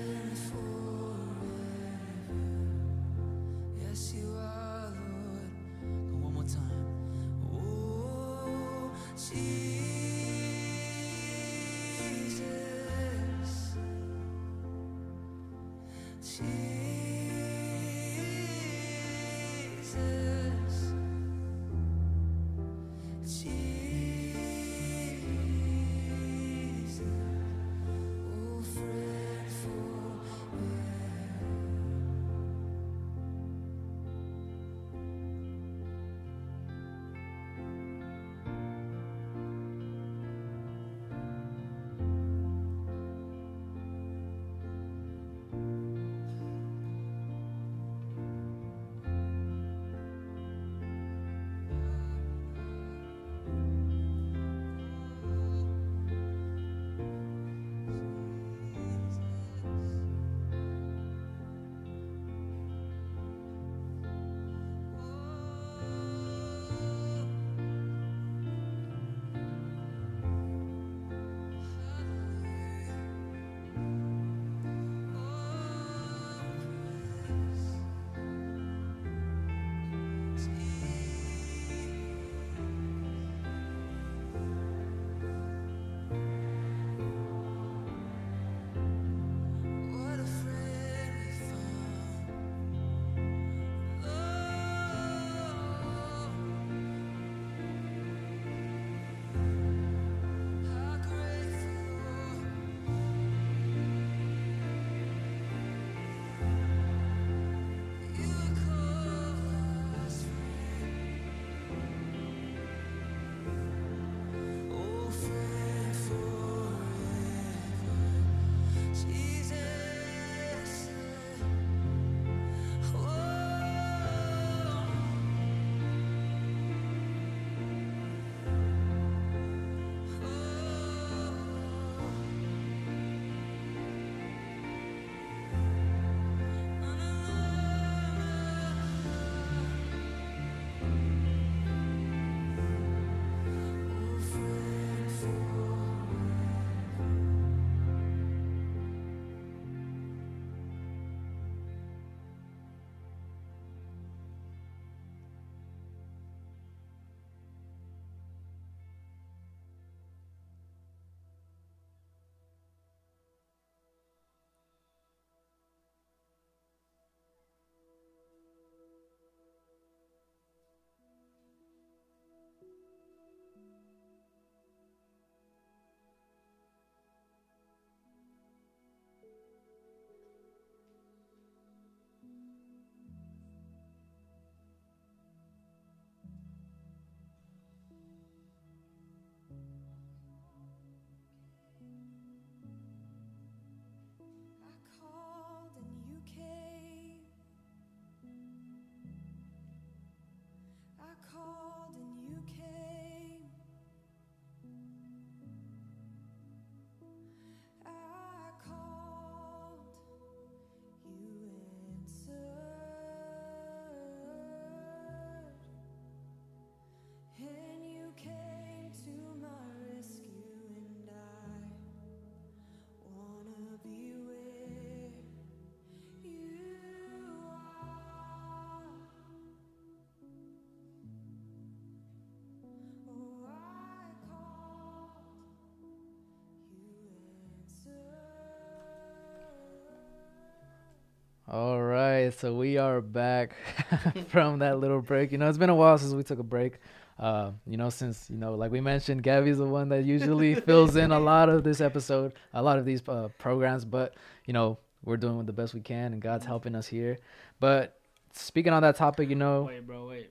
All right, so we are back (laughs) from that little break. You know, it's been a while since we took a break. Uh, you know, since you know, like we mentioned, Gabby's the one that usually (laughs) fills in a lot of this episode, a lot of these uh, programs. But you know, we're doing what the best we can, and God's helping us here. But speaking on that topic, you know, Wait, bro, wait.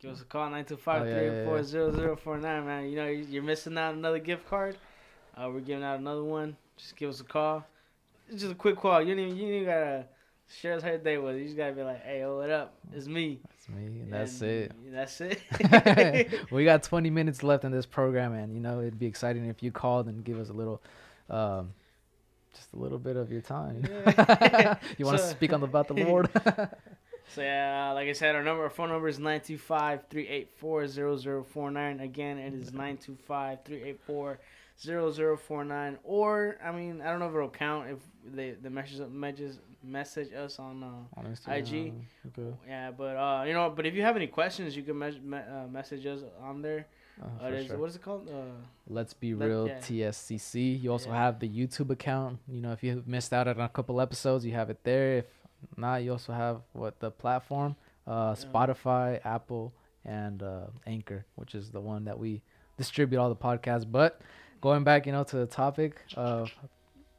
Give us a call, 925 Oh, yeah, yeah, yeah. 304 man. You know, you're missing out another gift card. Uh, we're giving out another one. Just give us a call. It's just a quick call. You don't even, you don't even gotta share us how your day was. You just gotta be like, hey, oh, what up? It's me. that's me. and That's And it. (laughs) That's it. (laughs) we got 20 minutes left in this program, and you know it'd be exciting if you called and give us a little, um, just a little bit of your time. Yeah. (laughs) you want to So- speak on the, about the Lord? So yeah, like I said, our number, our phone number is 925-384-0049. Again, it is 925-384-0049. Or I mean, I don't know if it'll count if they the message messages message us on. Uh, On IG. Okay. yeah, but uh, you know, but if you have any questions, you can mes- me- uh, message us on there. Uh, Uh, sure. What is it called? Uh, Let's be Let- real yeah. TSCC. You also Yeah. have the YouTube account. You know, if you missed out on a couple episodes, you have it there. If not, you also have what the platform, uh, Yeah. Spotify, Apple, and uh, Anchor, which is the one that we distribute all the podcasts. But going back, you know, to the topic of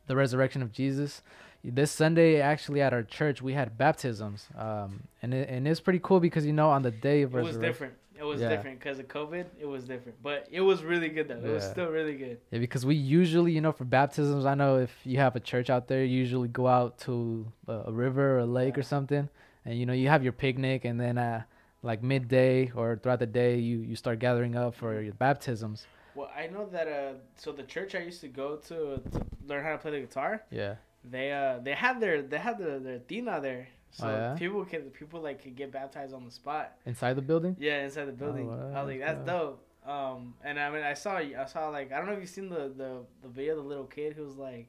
the resurrection of Jesus. This Sunday, actually, at our church, we had baptisms, um, and it, and it's pretty cool because you know on the day of it was different. It was Yeah. different because of COVID. It was different, but it was really good though. It was still really good. Yeah, because we usually, you know, for baptisms, I know if you have a church out there, you usually go out to a, a river or a lake or something, and you know you have your picnic, and then uh, like midday or throughout the day, you you start gathering up for your baptisms. Well, I know that. Uh, so the church I used to go to to learn how to play the guitar, Yeah. they uh they had their they had their their tina there, so Oh, yeah? people can people like could get baptized on the spot. Inside the building. Yeah, inside the building. I wow, was like, that's dope. Um, and I mean, I saw I saw like I don't know if you've seen the the the video of the little kid who's like.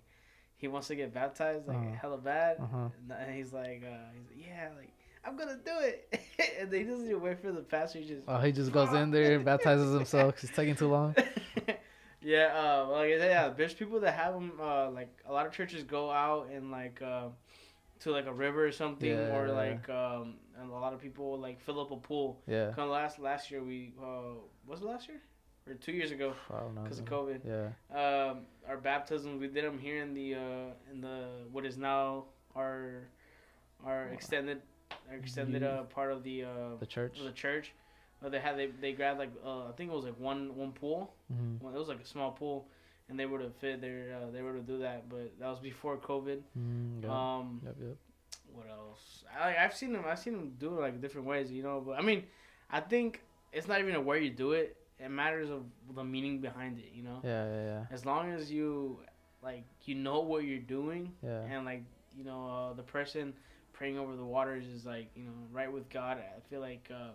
He wants to get baptized like Uh-huh. hella bad, Uh-huh. and he's like, uh, he's like, yeah, like I'm gonna do it, (laughs) and doesn't even wait for the pastor. He just Oh, he just goes in there and baptizes himself. 'cause It's taking too long. (laughs) yeah, uh, well, like I said, yeah, there's people that have them. Uh, like a lot of churches go out and like uh, to like a river or something, Yeah, or like um, and a lot of people like fill up a pool. Yeah. Kind of last last year we uh, was it last year or two years ago I don't know. because of. COVID. Yeah. Um, our baptisms we did them here in the uh, in the what is now our our extended extended uh, part of the uh, The church. the church. Uh, they had they, they grabbed like uh, I think it was like one one pool. Mm-hmm. Well, it was like a small pool, and they would have fit there. Uh, they were to do that, but that was before COVID. Mm, yep. Um, yep. Yep. what else? I, I've seen them. I've seen them do it like different ways, you know. But I mean, I think it's not even a where you do it. It matters of the meaning behind it, you know. Yeah. Yeah. Yeah. As long as you like you know what you're doing, Yeah. and like you know uh, the person praying over the waters is like you know right with God. I feel like uh,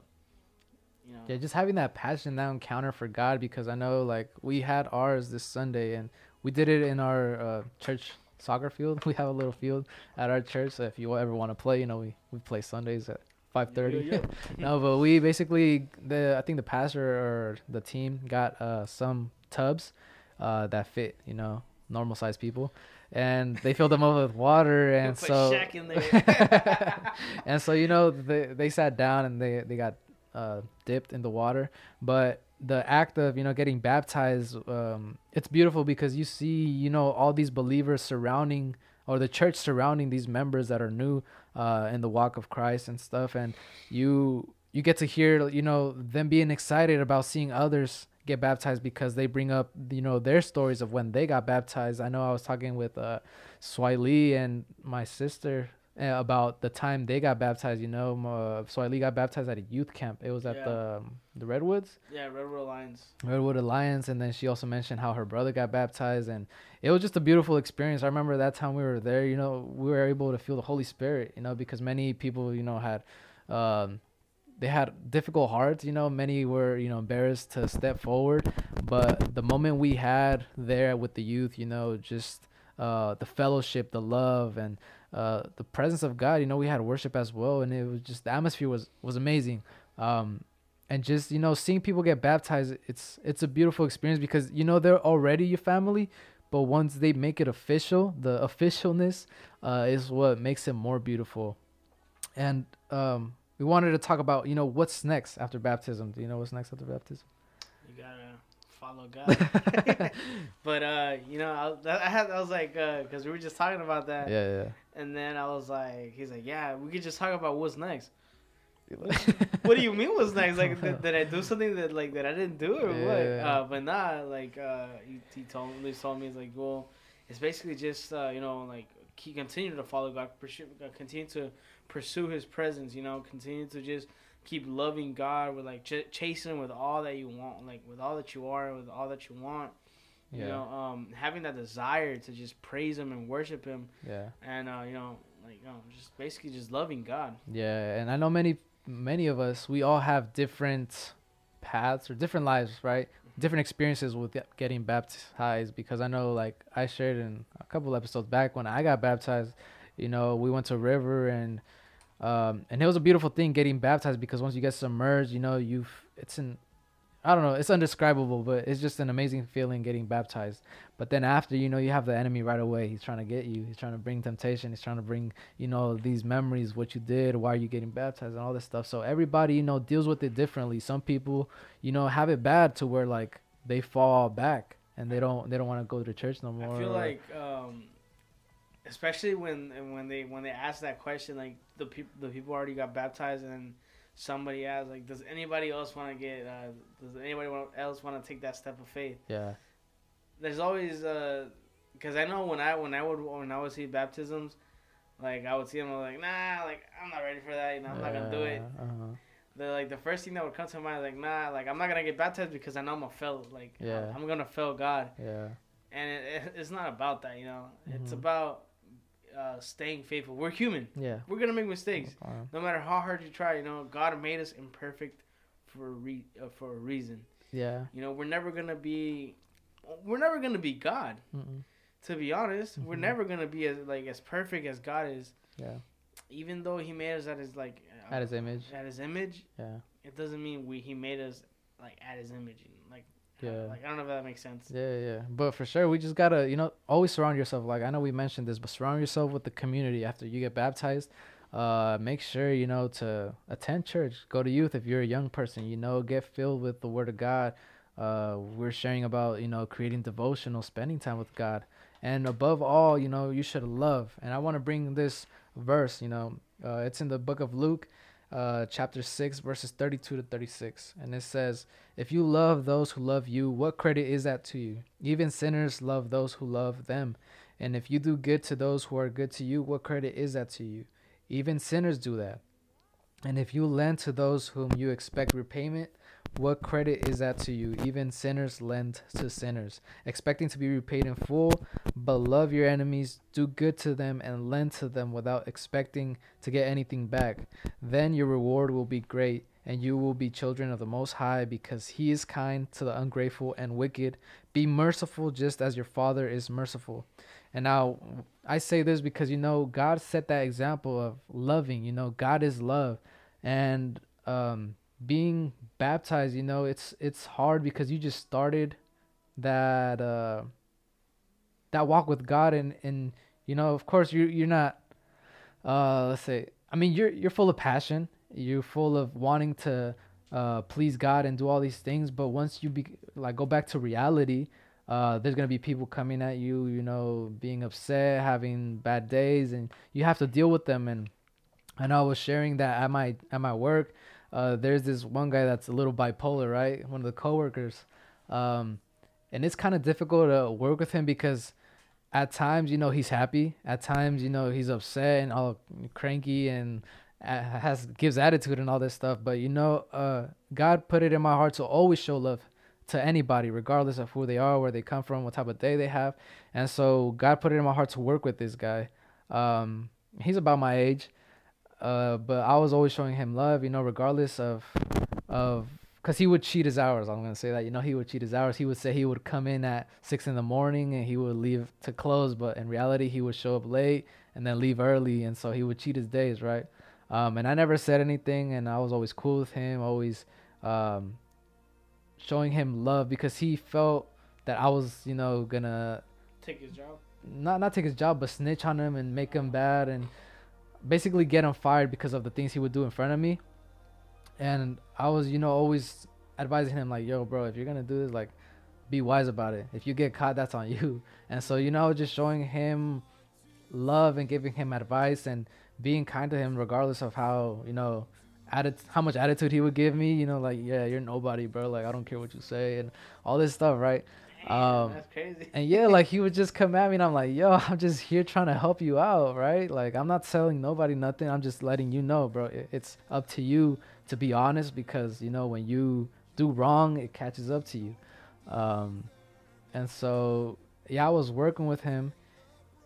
you know. Yeah, just having that passion, that encounter for God, because I know like we had ours this Sunday, and we did it in our uh, church soccer field. (laughs) We have a little field at our church, so if you ever want to play, you know, we we play Sundays at five thirty. Yeah, yeah. (laughs) no, but we basically the I think the pastor or the team got uh some tubs, uh that fit you know normal sized people, and they filled them up with water, and so Shaq in there. (laughs) and so you know they they sat down and they they got uh, dipped in the water, but the act of you know getting baptized, um, it's beautiful because you see you know all these believers surrounding or the church surrounding these members that are new uh, in the walk of Christ and stuff, and you you get to hear you know them being excited about seeing others get baptized because they bring up you know their stories of when they got baptized. I know I was talking with uh, Swai Lee and my sister uh, about the time they got baptized. You know, uh, Swai Lee got baptized at a youth camp. It was at Yeah. the um, the Redwoods. yeah, Redwood Alliance. Redwood Alliance, and then she also mentioned how her brother got baptized, and it was just a beautiful experience. I remember that time we were there, you know, we were able to feel the Holy Spirit, you know, because many people, you know, had, um, they had difficult hearts, you know, many were, you know, embarrassed to step forward, but the moment we had there with the youth, you know, just uh, the fellowship, the love, and uh, the presence of God, you know, we had worship as well, and it was just the atmosphere was was amazing. Um, and just you know seeing people get baptized it's it's a beautiful experience because you know they're already your family but once they make it official the officialness uh, is what makes it more beautiful and um, we wanted to talk about you know what's next after baptism do you know what's next after baptism You gotta follow God. (laughs) but uh, you know, I, I had I was like, uh, because we were just talking about that, yeah yeah and then I was like, he's like, yeah, we could just talk about what's next. (laughs) what do you mean what's next? Like, (laughs) did, did I do something that like that I didn't do or what? Yeah. Uh, but nah, like uh, he, he told me, he told me, he's like, well, it's basically just uh, you know, like he continue to follow God, pursue, uh, continue to pursue His presence, you know, continue to just keep loving God with like ch- chasing Him with all that you want, like with all that you are, with all that you want. You yeah know, um, having that desire to just praise Him and worship Him, yeah and uh, you know, like you know, just basically just loving God. Yeah, and I know many many of us we all have different paths or different lives, right? Different experiences with getting baptized because I know like I shared in a couple episodes back when I got baptized, you know, we went to a river and um and it was a beautiful thing getting baptized because once you get submerged, you know, you've it's an I don't know, it's undescribable, but it's just an amazing feeling getting baptized. But then after, you know, you have the enemy right away. He's trying to get you. He's trying to bring temptation. He's trying to bring, you know, these memories, what you did, why are you getting baptized, and all this stuff. So everybody, you know, deals with it differently. Some people, you know, have it bad to where like they fall back and they don't they don't want to go to church no more. I feel like, um, especially when when they when they ask that question, like the people the people already got baptized, and somebody asks, like, does anybody else want to get? Uh, does anybody else want to take that step of faith? yeah, There's always uh, because I know when I when I would when I would see baptisms, like I would see them, I'm like, nah, like I'm not ready for that. You know, I'm not gonna do it. yeah, uh-huh. The like the first thing that would come to mind, like, nah, like I'm not gonna get baptized because I know I'm gonna fail. Like, Yeah. I'm gonna fail God Yeah, and it, it, it's not about that, you know. It's Mhm. about uh, staying faithful. We're human. yeah. We're gonna make mistakes, Uh, no matter how hard you try. You know, God made us imperfect for a re- uh, for a reason. yeah. You know, we're never gonna be, we're never gonna be God. Mm-mm. To be honest, we're Mhm. never gonna be as like as perfect as God is. Yeah. Even though He made us at His like uh, At His image. at His image, Yeah. it doesn't mean we He made us like at His image. Like, Yeah. like I don't know if that makes sense. Yeah, yeah. But for sure, we just gotta, you know, always surround yourself. Like I know we mentioned this, but surround yourself with the community after you get baptized. Uh, make sure you know to attend church, go to youth if you're a young person. You know, get filled with the Word of God. Uh, we're sharing about you know creating devotional, spending time with God, and above all, you know, you should love. And I want to bring this verse. You know, uh, it's in the book of Luke, uh, chapter six, verses thirty-two to thirty-six, and it says. If you love those who love you, what credit is that to you? Even sinners love those who love them. And if you do good to those who are good to you, what credit is that to you? Even sinners do that. And if you lend to those whom you expect repayment, what credit is that to you? Even sinners lend to sinners, expecting to be repaid in full. But love your enemies, do good to them, and lend to them without expecting to get anything back. Then your reward will be great, and you will be children of the Most High, because He is kind to the ungrateful and wicked. Be merciful just as your Father is merciful. And now I say this because you know God set that example of loving. You know God is love, and um, being baptized. You know it's it's hard because you just started that uh, that walk with God, and and you know of course you you're not uh let's say I mean you're you're full of passion. You're full of wanting to uh please God and do all these things, but once you be like go back to reality uh, there's gonna be people coming at you, you know, being upset, having bad days, and you have to deal with them. And know I was sharing that at my at my work. Uh, there's this one guy that's a little bipolar, right? One of the coworkers, um, and it's kind of difficult to work with him because at times, you know, he's happy. At times, you know, he's upset and all cranky and has gives attitude and all this stuff. But you know, uh, God put it in my heart to always show love to anybody, regardless of who they are, where they come from, what type of day they have. And so God put it in my heart to work with this guy. Um, he's about my age, uh, but I was always showing him love, you know, regardless of of because he would cheat his hours. I'm gonna say that, you know, he would cheat his hours. He would say he would come in at six in the morning and he would leave to close, but in reality, he would show up late and then leave early, and so he would cheat his days, right? Um, and I never said anything, and I was always cool with him, always. Um, showing him love because he felt that I was, you know, gonna Take his job. not not take his job, but snitch on him and make him bad and basically get him fired because of the things he would do in front of me. And I was, you know, always advising him like, "Yo, bro, if you're gonna do this, like, be wise about it. If you get caught, that's on you." (laughs) And so, you know, I was just showing him love and giving him advice and being kind to him, regardless of how, you know, how much attitude he would give me. You know, like, "Yeah, you're nobody, bro. Like, I don't care what you say," and all this stuff, right? Um, that's crazy. And yeah, like he would just come at me and I'm like, yo, (laughs) I'm just here trying to help you out, right? Like I'm not telling nobody nothing. I'm just letting you know, bro. It, it's up to you to be honest because you know when you do wrong, it catches up to you. Um, and so yeah, I was working with him,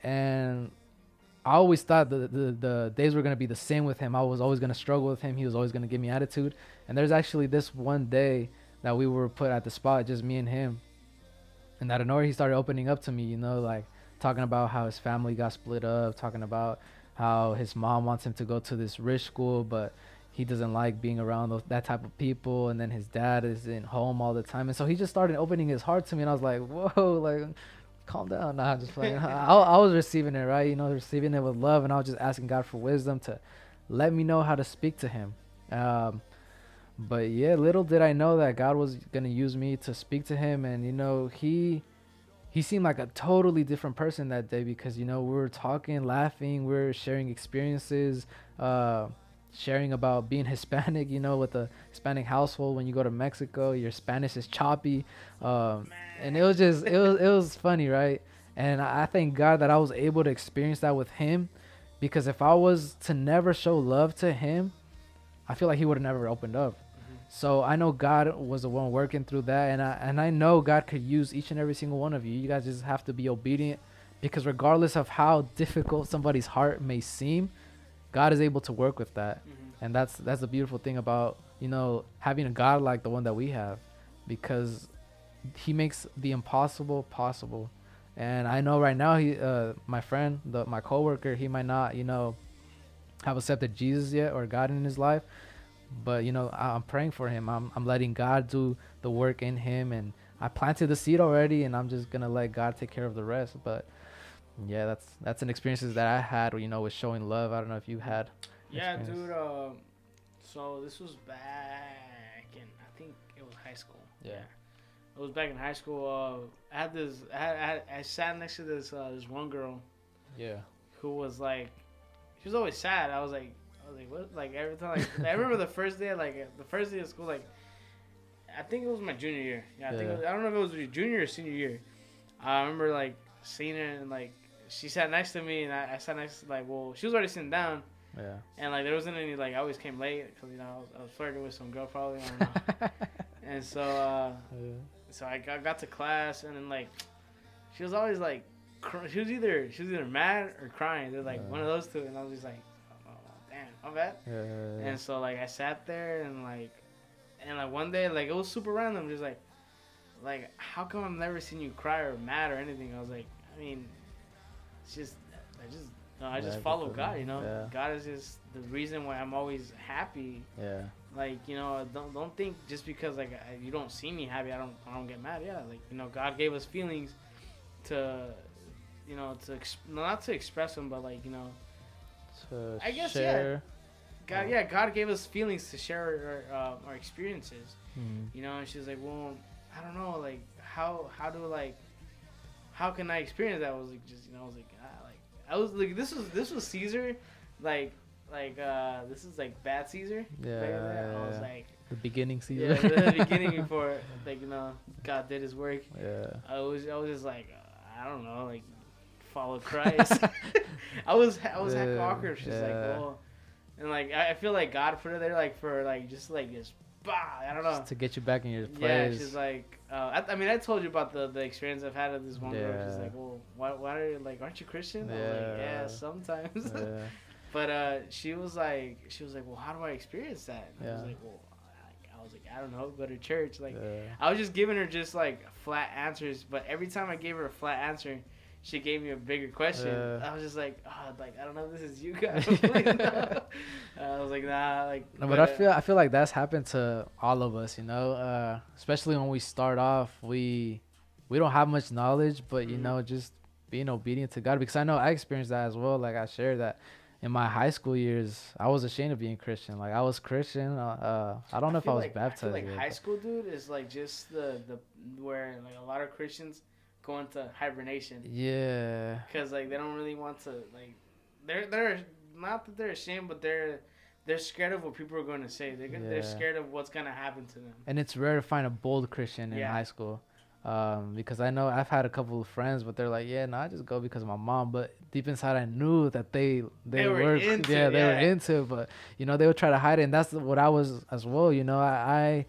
and I always thought the, the the days were gonna be the same with him. I was always gonna struggle with him. He was always gonna give me attitude. And there's actually this one day that we were put at the spot, just me and him. And out of nowhere, he started opening up to me. You know, like talking about how his family got split up, talking about how his mom wants him to go to this rich school, but he doesn't like being around those, that type of people. And then his dad isn't home all the time, and so he just started opening his heart to me, and I was like, whoa, (laughs) like calm down. Nah, just playing. (laughs) I, I was receiving it right, you know, receiving it with love, and I was just asking God for wisdom to let me know how to speak to him. Um, but yeah, little did I know that God was gonna use me to speak to him, and you know, he he seemed like a totally different person that day because you know we were talking, laughing, we were sharing experiences, uh, sharing about being (laughs) Hispanic. You know, with a Hispanic household, when you go to Mexico, your Spanish is choppy, um, and it was just it was it was funny, right? And I thank God that I was able to experience that with him, because if I was to never show love to him, I feel like he would have never opened up. So I know God was the one working through that, and I and I know God could use each and every single one of you. You guys just have to be obedient, because regardless of how difficult somebody's heart may seem, God is able to work with that, and that's that's the beautiful thing about you know having a God like the one that we have, because He makes the impossible possible. And I know right now he, uh, my friend, the my coworker, he might not, you know, have accepted Jesus yet or God in his life, but you know I- i'm praying for him i'm, I'm letting god do the work in him and i planted the seed already and i'm just gonna let god take care of the rest but yeah that's that's an experiences that i had you know with showing love i don't know if you had Yeah, experience. dude. Um, so this was back in I think it was high school. Yeah. It was back in high school. Uh, I had this. I, had, I, I sat next to this uh, this one girl yeah who was like, she was always sad. I was like, I was like, what? Like every time, like I remember the first day, like the first day of school, like I think it was my junior year. Yeah, I think it Yeah. was, I don't know if it was your junior or senior year. I remember like seeing her and like she sat next to me and I, I sat next to like well she was already sitting down yeah and like there wasn't any like I always came late because you know I was, I was flirting with some girl probably I don't know. (laughs) and so uh, so I got, got to class and then like she was always like cr- she was either she was either mad or crying. They're like Yeah. one of those two, and I was just like, damn, my bad. yeah, yeah, And so like I sat there and like and like one day like it was super random, just like like how come I've never seen you cry or mad or anything? I was like, I mean, it's just I just no, I just follow God, you know. God is just the reason why I'm always happy. yeah Like you know, don't don't think just because like I, you don't see me happy, I don't I don't get mad. Yeah, like you know, God gave us feelings to you know to ex- not to express them, but like you know, to I guess, yeah. God, Oh. yeah, God gave us feelings to share our, uh, our experiences. Hmm. You know, and she's like, well, I don't know, like how how do like how can I experience that? I was like, just you know, I was like, ah, like I was like, this was this was Caesar, like like uh this is like bad Caesar. Yeah, back then. I was like, the beginning yeah, season the (laughs) beginning before like you know God did His work. yeah I was I was just like uh, I don't know like follow Christ. (laughs) I was I was heck Yeah, awkward. She's like yeah. well, and like I feel like God put her there like for like just like just bah I don't know. Just to get you back in your place. Yeah, she's like uh, I, I mean I told you about the the experience I've had with this one girl. She's like well why why are you like aren't you Christian? I'm like yeah Yeah. sometimes. yeah (laughs) But uh, she was like, she was like, well, how do I experience that? And I was like, well, I, I was like, I don't know, go to church. Like, yeah. I was just giving her just like flat answers, but every time I gave her a flat answer, she gave me a bigger question. Yeah. I was just like, oh, like I don't know if this is you guys. (laughs) Please, no. I was like, nah, like. No, but I uh, feel I feel like that's happened to all of us, you know. Uh, especially when we start off, we we don't have much knowledge, but you Mhm. know, just being obedient to God. Because I know I experienced that as well. Like I shared that in my high school years, I was ashamed of being Christian. Like I was Christian. Uh, uh, I don't know if I was like, baptized. I feel like yet, high but- school, dude, is like just the the where like a lot of Christians go into hibernation. Yeah. because like they don't really want to like they're they're not that they're ashamed but they're they're scared of what people are going to say they're gonna they're scared of what's gonna happen to them and it's rare to find a bold Christian in Yeah. high school. Um, because I know I've had a couple of friends, but they're like, yeah, no, I just go because of my mom. But deep inside, I knew that they they, They were into yeah, they were into, it, but you know, they would try to hide it, and that's what I was as well. You know, I, I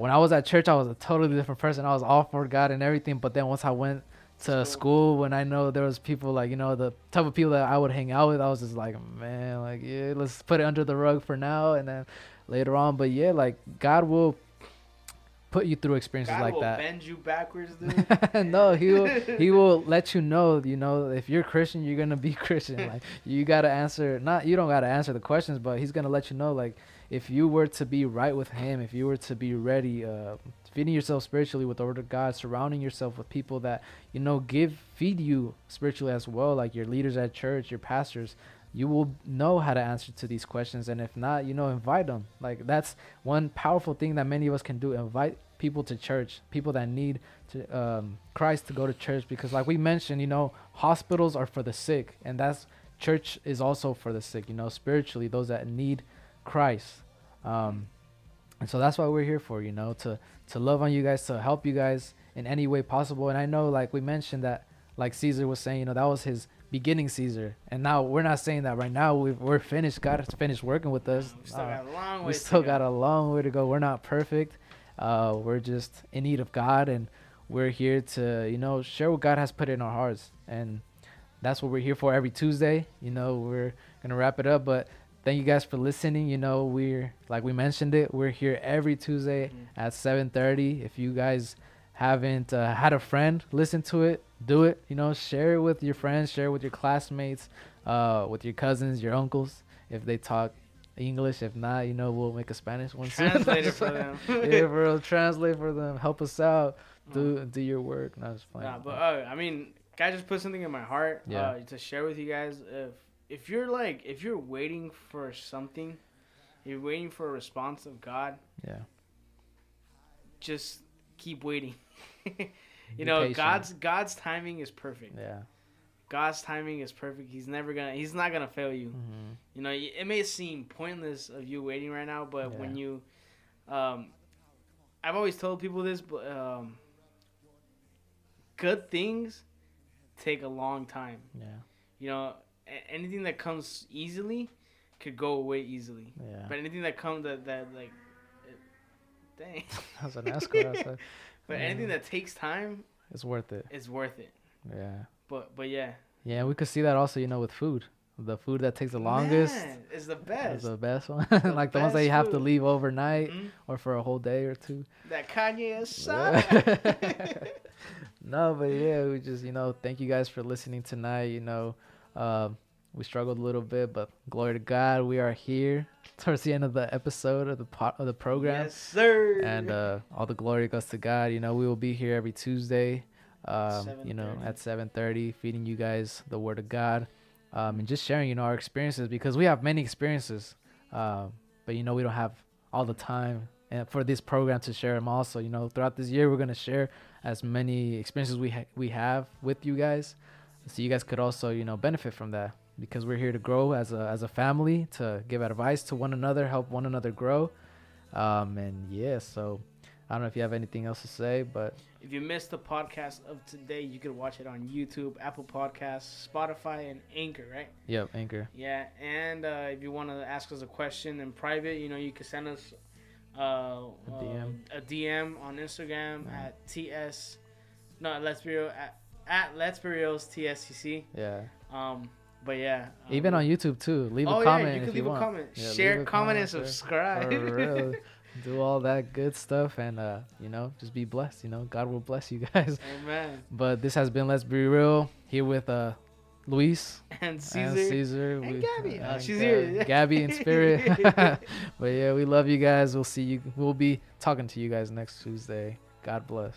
when I was at church, I was a totally different person. I was all for God and everything, but then once I went to School. when I know there was people like you know the type of people that I would hang out with. I was just like, man, like yeah, let's put it under the rug for now, and then later on. But yeah, like God will put you through experiences God like will that. bend you backwards, dude. (laughs) no, he will (laughs) he will let you know, you know, if you're Christian, you're gonna be (laughs) Christian. Like you gotta answer not you don't gotta answer the questions, but he's gonna let you know like if you were to be right with him, if you were to be ready, uh feeding yourself spiritually with the word of God, surrounding yourself with people that, you know, give feed you spiritually as well, like your leaders at church, your pastors, you will know how to answer to these questions and if not, you know, invite them. Like that's one powerful thing that many of us can do, invite people to church, people that need to um, Christ to go to church because like we mentioned, you know, hospitals are for the sick and that's church is also for the sick, you know, spiritually those that need Christ. Um, and so that's why we're here for, you know, to to love on you guys, to help you guys in any way possible. And I know like we mentioned that like Caesar was saying, you know, that was his beginning Caesar. And now we're not saying that right now. We've, we're finished. God has finished working with us. we still Uh, got a long way. we to still go. got a long way to go. We're not perfect. Uh, we're just in need of God, and we're here to, you know, share what God has put in our hearts, and that's what we're here for every Tuesday. You know, we're gonna wrap it up, but thank you guys for listening. You know, we're like we mentioned it, we're here every Tuesday Mhm. at 7:30. If you guys haven't uh, had a friend listen to it, do it. You know, share it with your friends, share it with your classmates, uh, with your cousins, your uncles, if they talk English. If not, you know, we'll make a Spanish one. (laughs) Translate it for them. yeah, bro, translate for them. Help us out. Do do your work. No, it's fine. Nah, but uh, I mean, God just put something in my heart Yeah. uh, to share with you guys. If if you're like, if you're waiting for something, you're waiting for a response of God, yeah, just keep waiting. (laughs) you know, patient. God's God's timing is perfect. yeah. God's timing is perfect. He's never gonna. He's not gonna fail you. hmm You know, it may seem pointless of you waiting right now, but when you, um, I've always told people this, but um, good things take a long time. Yeah, You know, anything that comes easily could go away easily, yeah. but anything that comes that that like, it, dang, (laughs) That's an escort. outside. (laughs) but Yeah. anything that takes time It's worth it. it. is worth it. Yeah, But but yeah, yeah. We could see that also. You know, with food, the food that takes the longest. Man, is the best. is the best one. The (laughs) like the ones that you have to leave overnight Mhm. or for a whole day or two. That Kanye aside. no, but yeah, we just you know thank you guys for listening tonight. You know, um, we struggled a little bit, but glory to God, we are here (laughs) towards the end of the episode of the pot of the program, Yes, sir. and uh, all the glory goes to God. You know, we will be here every Tuesday. Um, you know, at 7:30, feeding you guys the Word of God, um, and just sharing, you know, our experiences because we have many experiences, um, but you know, we don't have all the time and for this program to share them. Also, you know, throughout this year, we're gonna share as many experiences we ha- we have with you guys, so you guys could also, you know, benefit from that because we're here to grow as a as a family, to give advice to one another, help one another grow, um, and yeah, so. I don't know if you have anything else to say, but If you missed the podcast of today, you can watch it on YouTube, Apple Podcasts, Spotify, and Anchor, right? yep, Anchor. Yeah, and uh, if you want to ask us a question in private, you know, you can send us uh, A uh, DM. a DM on Instagram Yeah. at TS, no, Let's Be Real, at, at Let's Be Real's TSCC. Yeah. Um, but yeah. Um, Even on YouTube too. Leave oh, a comment yeah, you if can you leave want. a comment. Yeah, Share, a comment, and comment, sir. subscribe. For real. (laughs) Do all that good stuff and uh, you know, just be blessed. You know, God will bless you (laughs) guys. Amen. But this has been Let's Be Real here with uh Luis (laughs) And Caesar. and Caesar. and We- Gabby. Uh, and she's Gab- here. Gabby in spirit. but yeah, we love you guys. We'll see you. We'll be talking to you guys next Tuesday. God bless.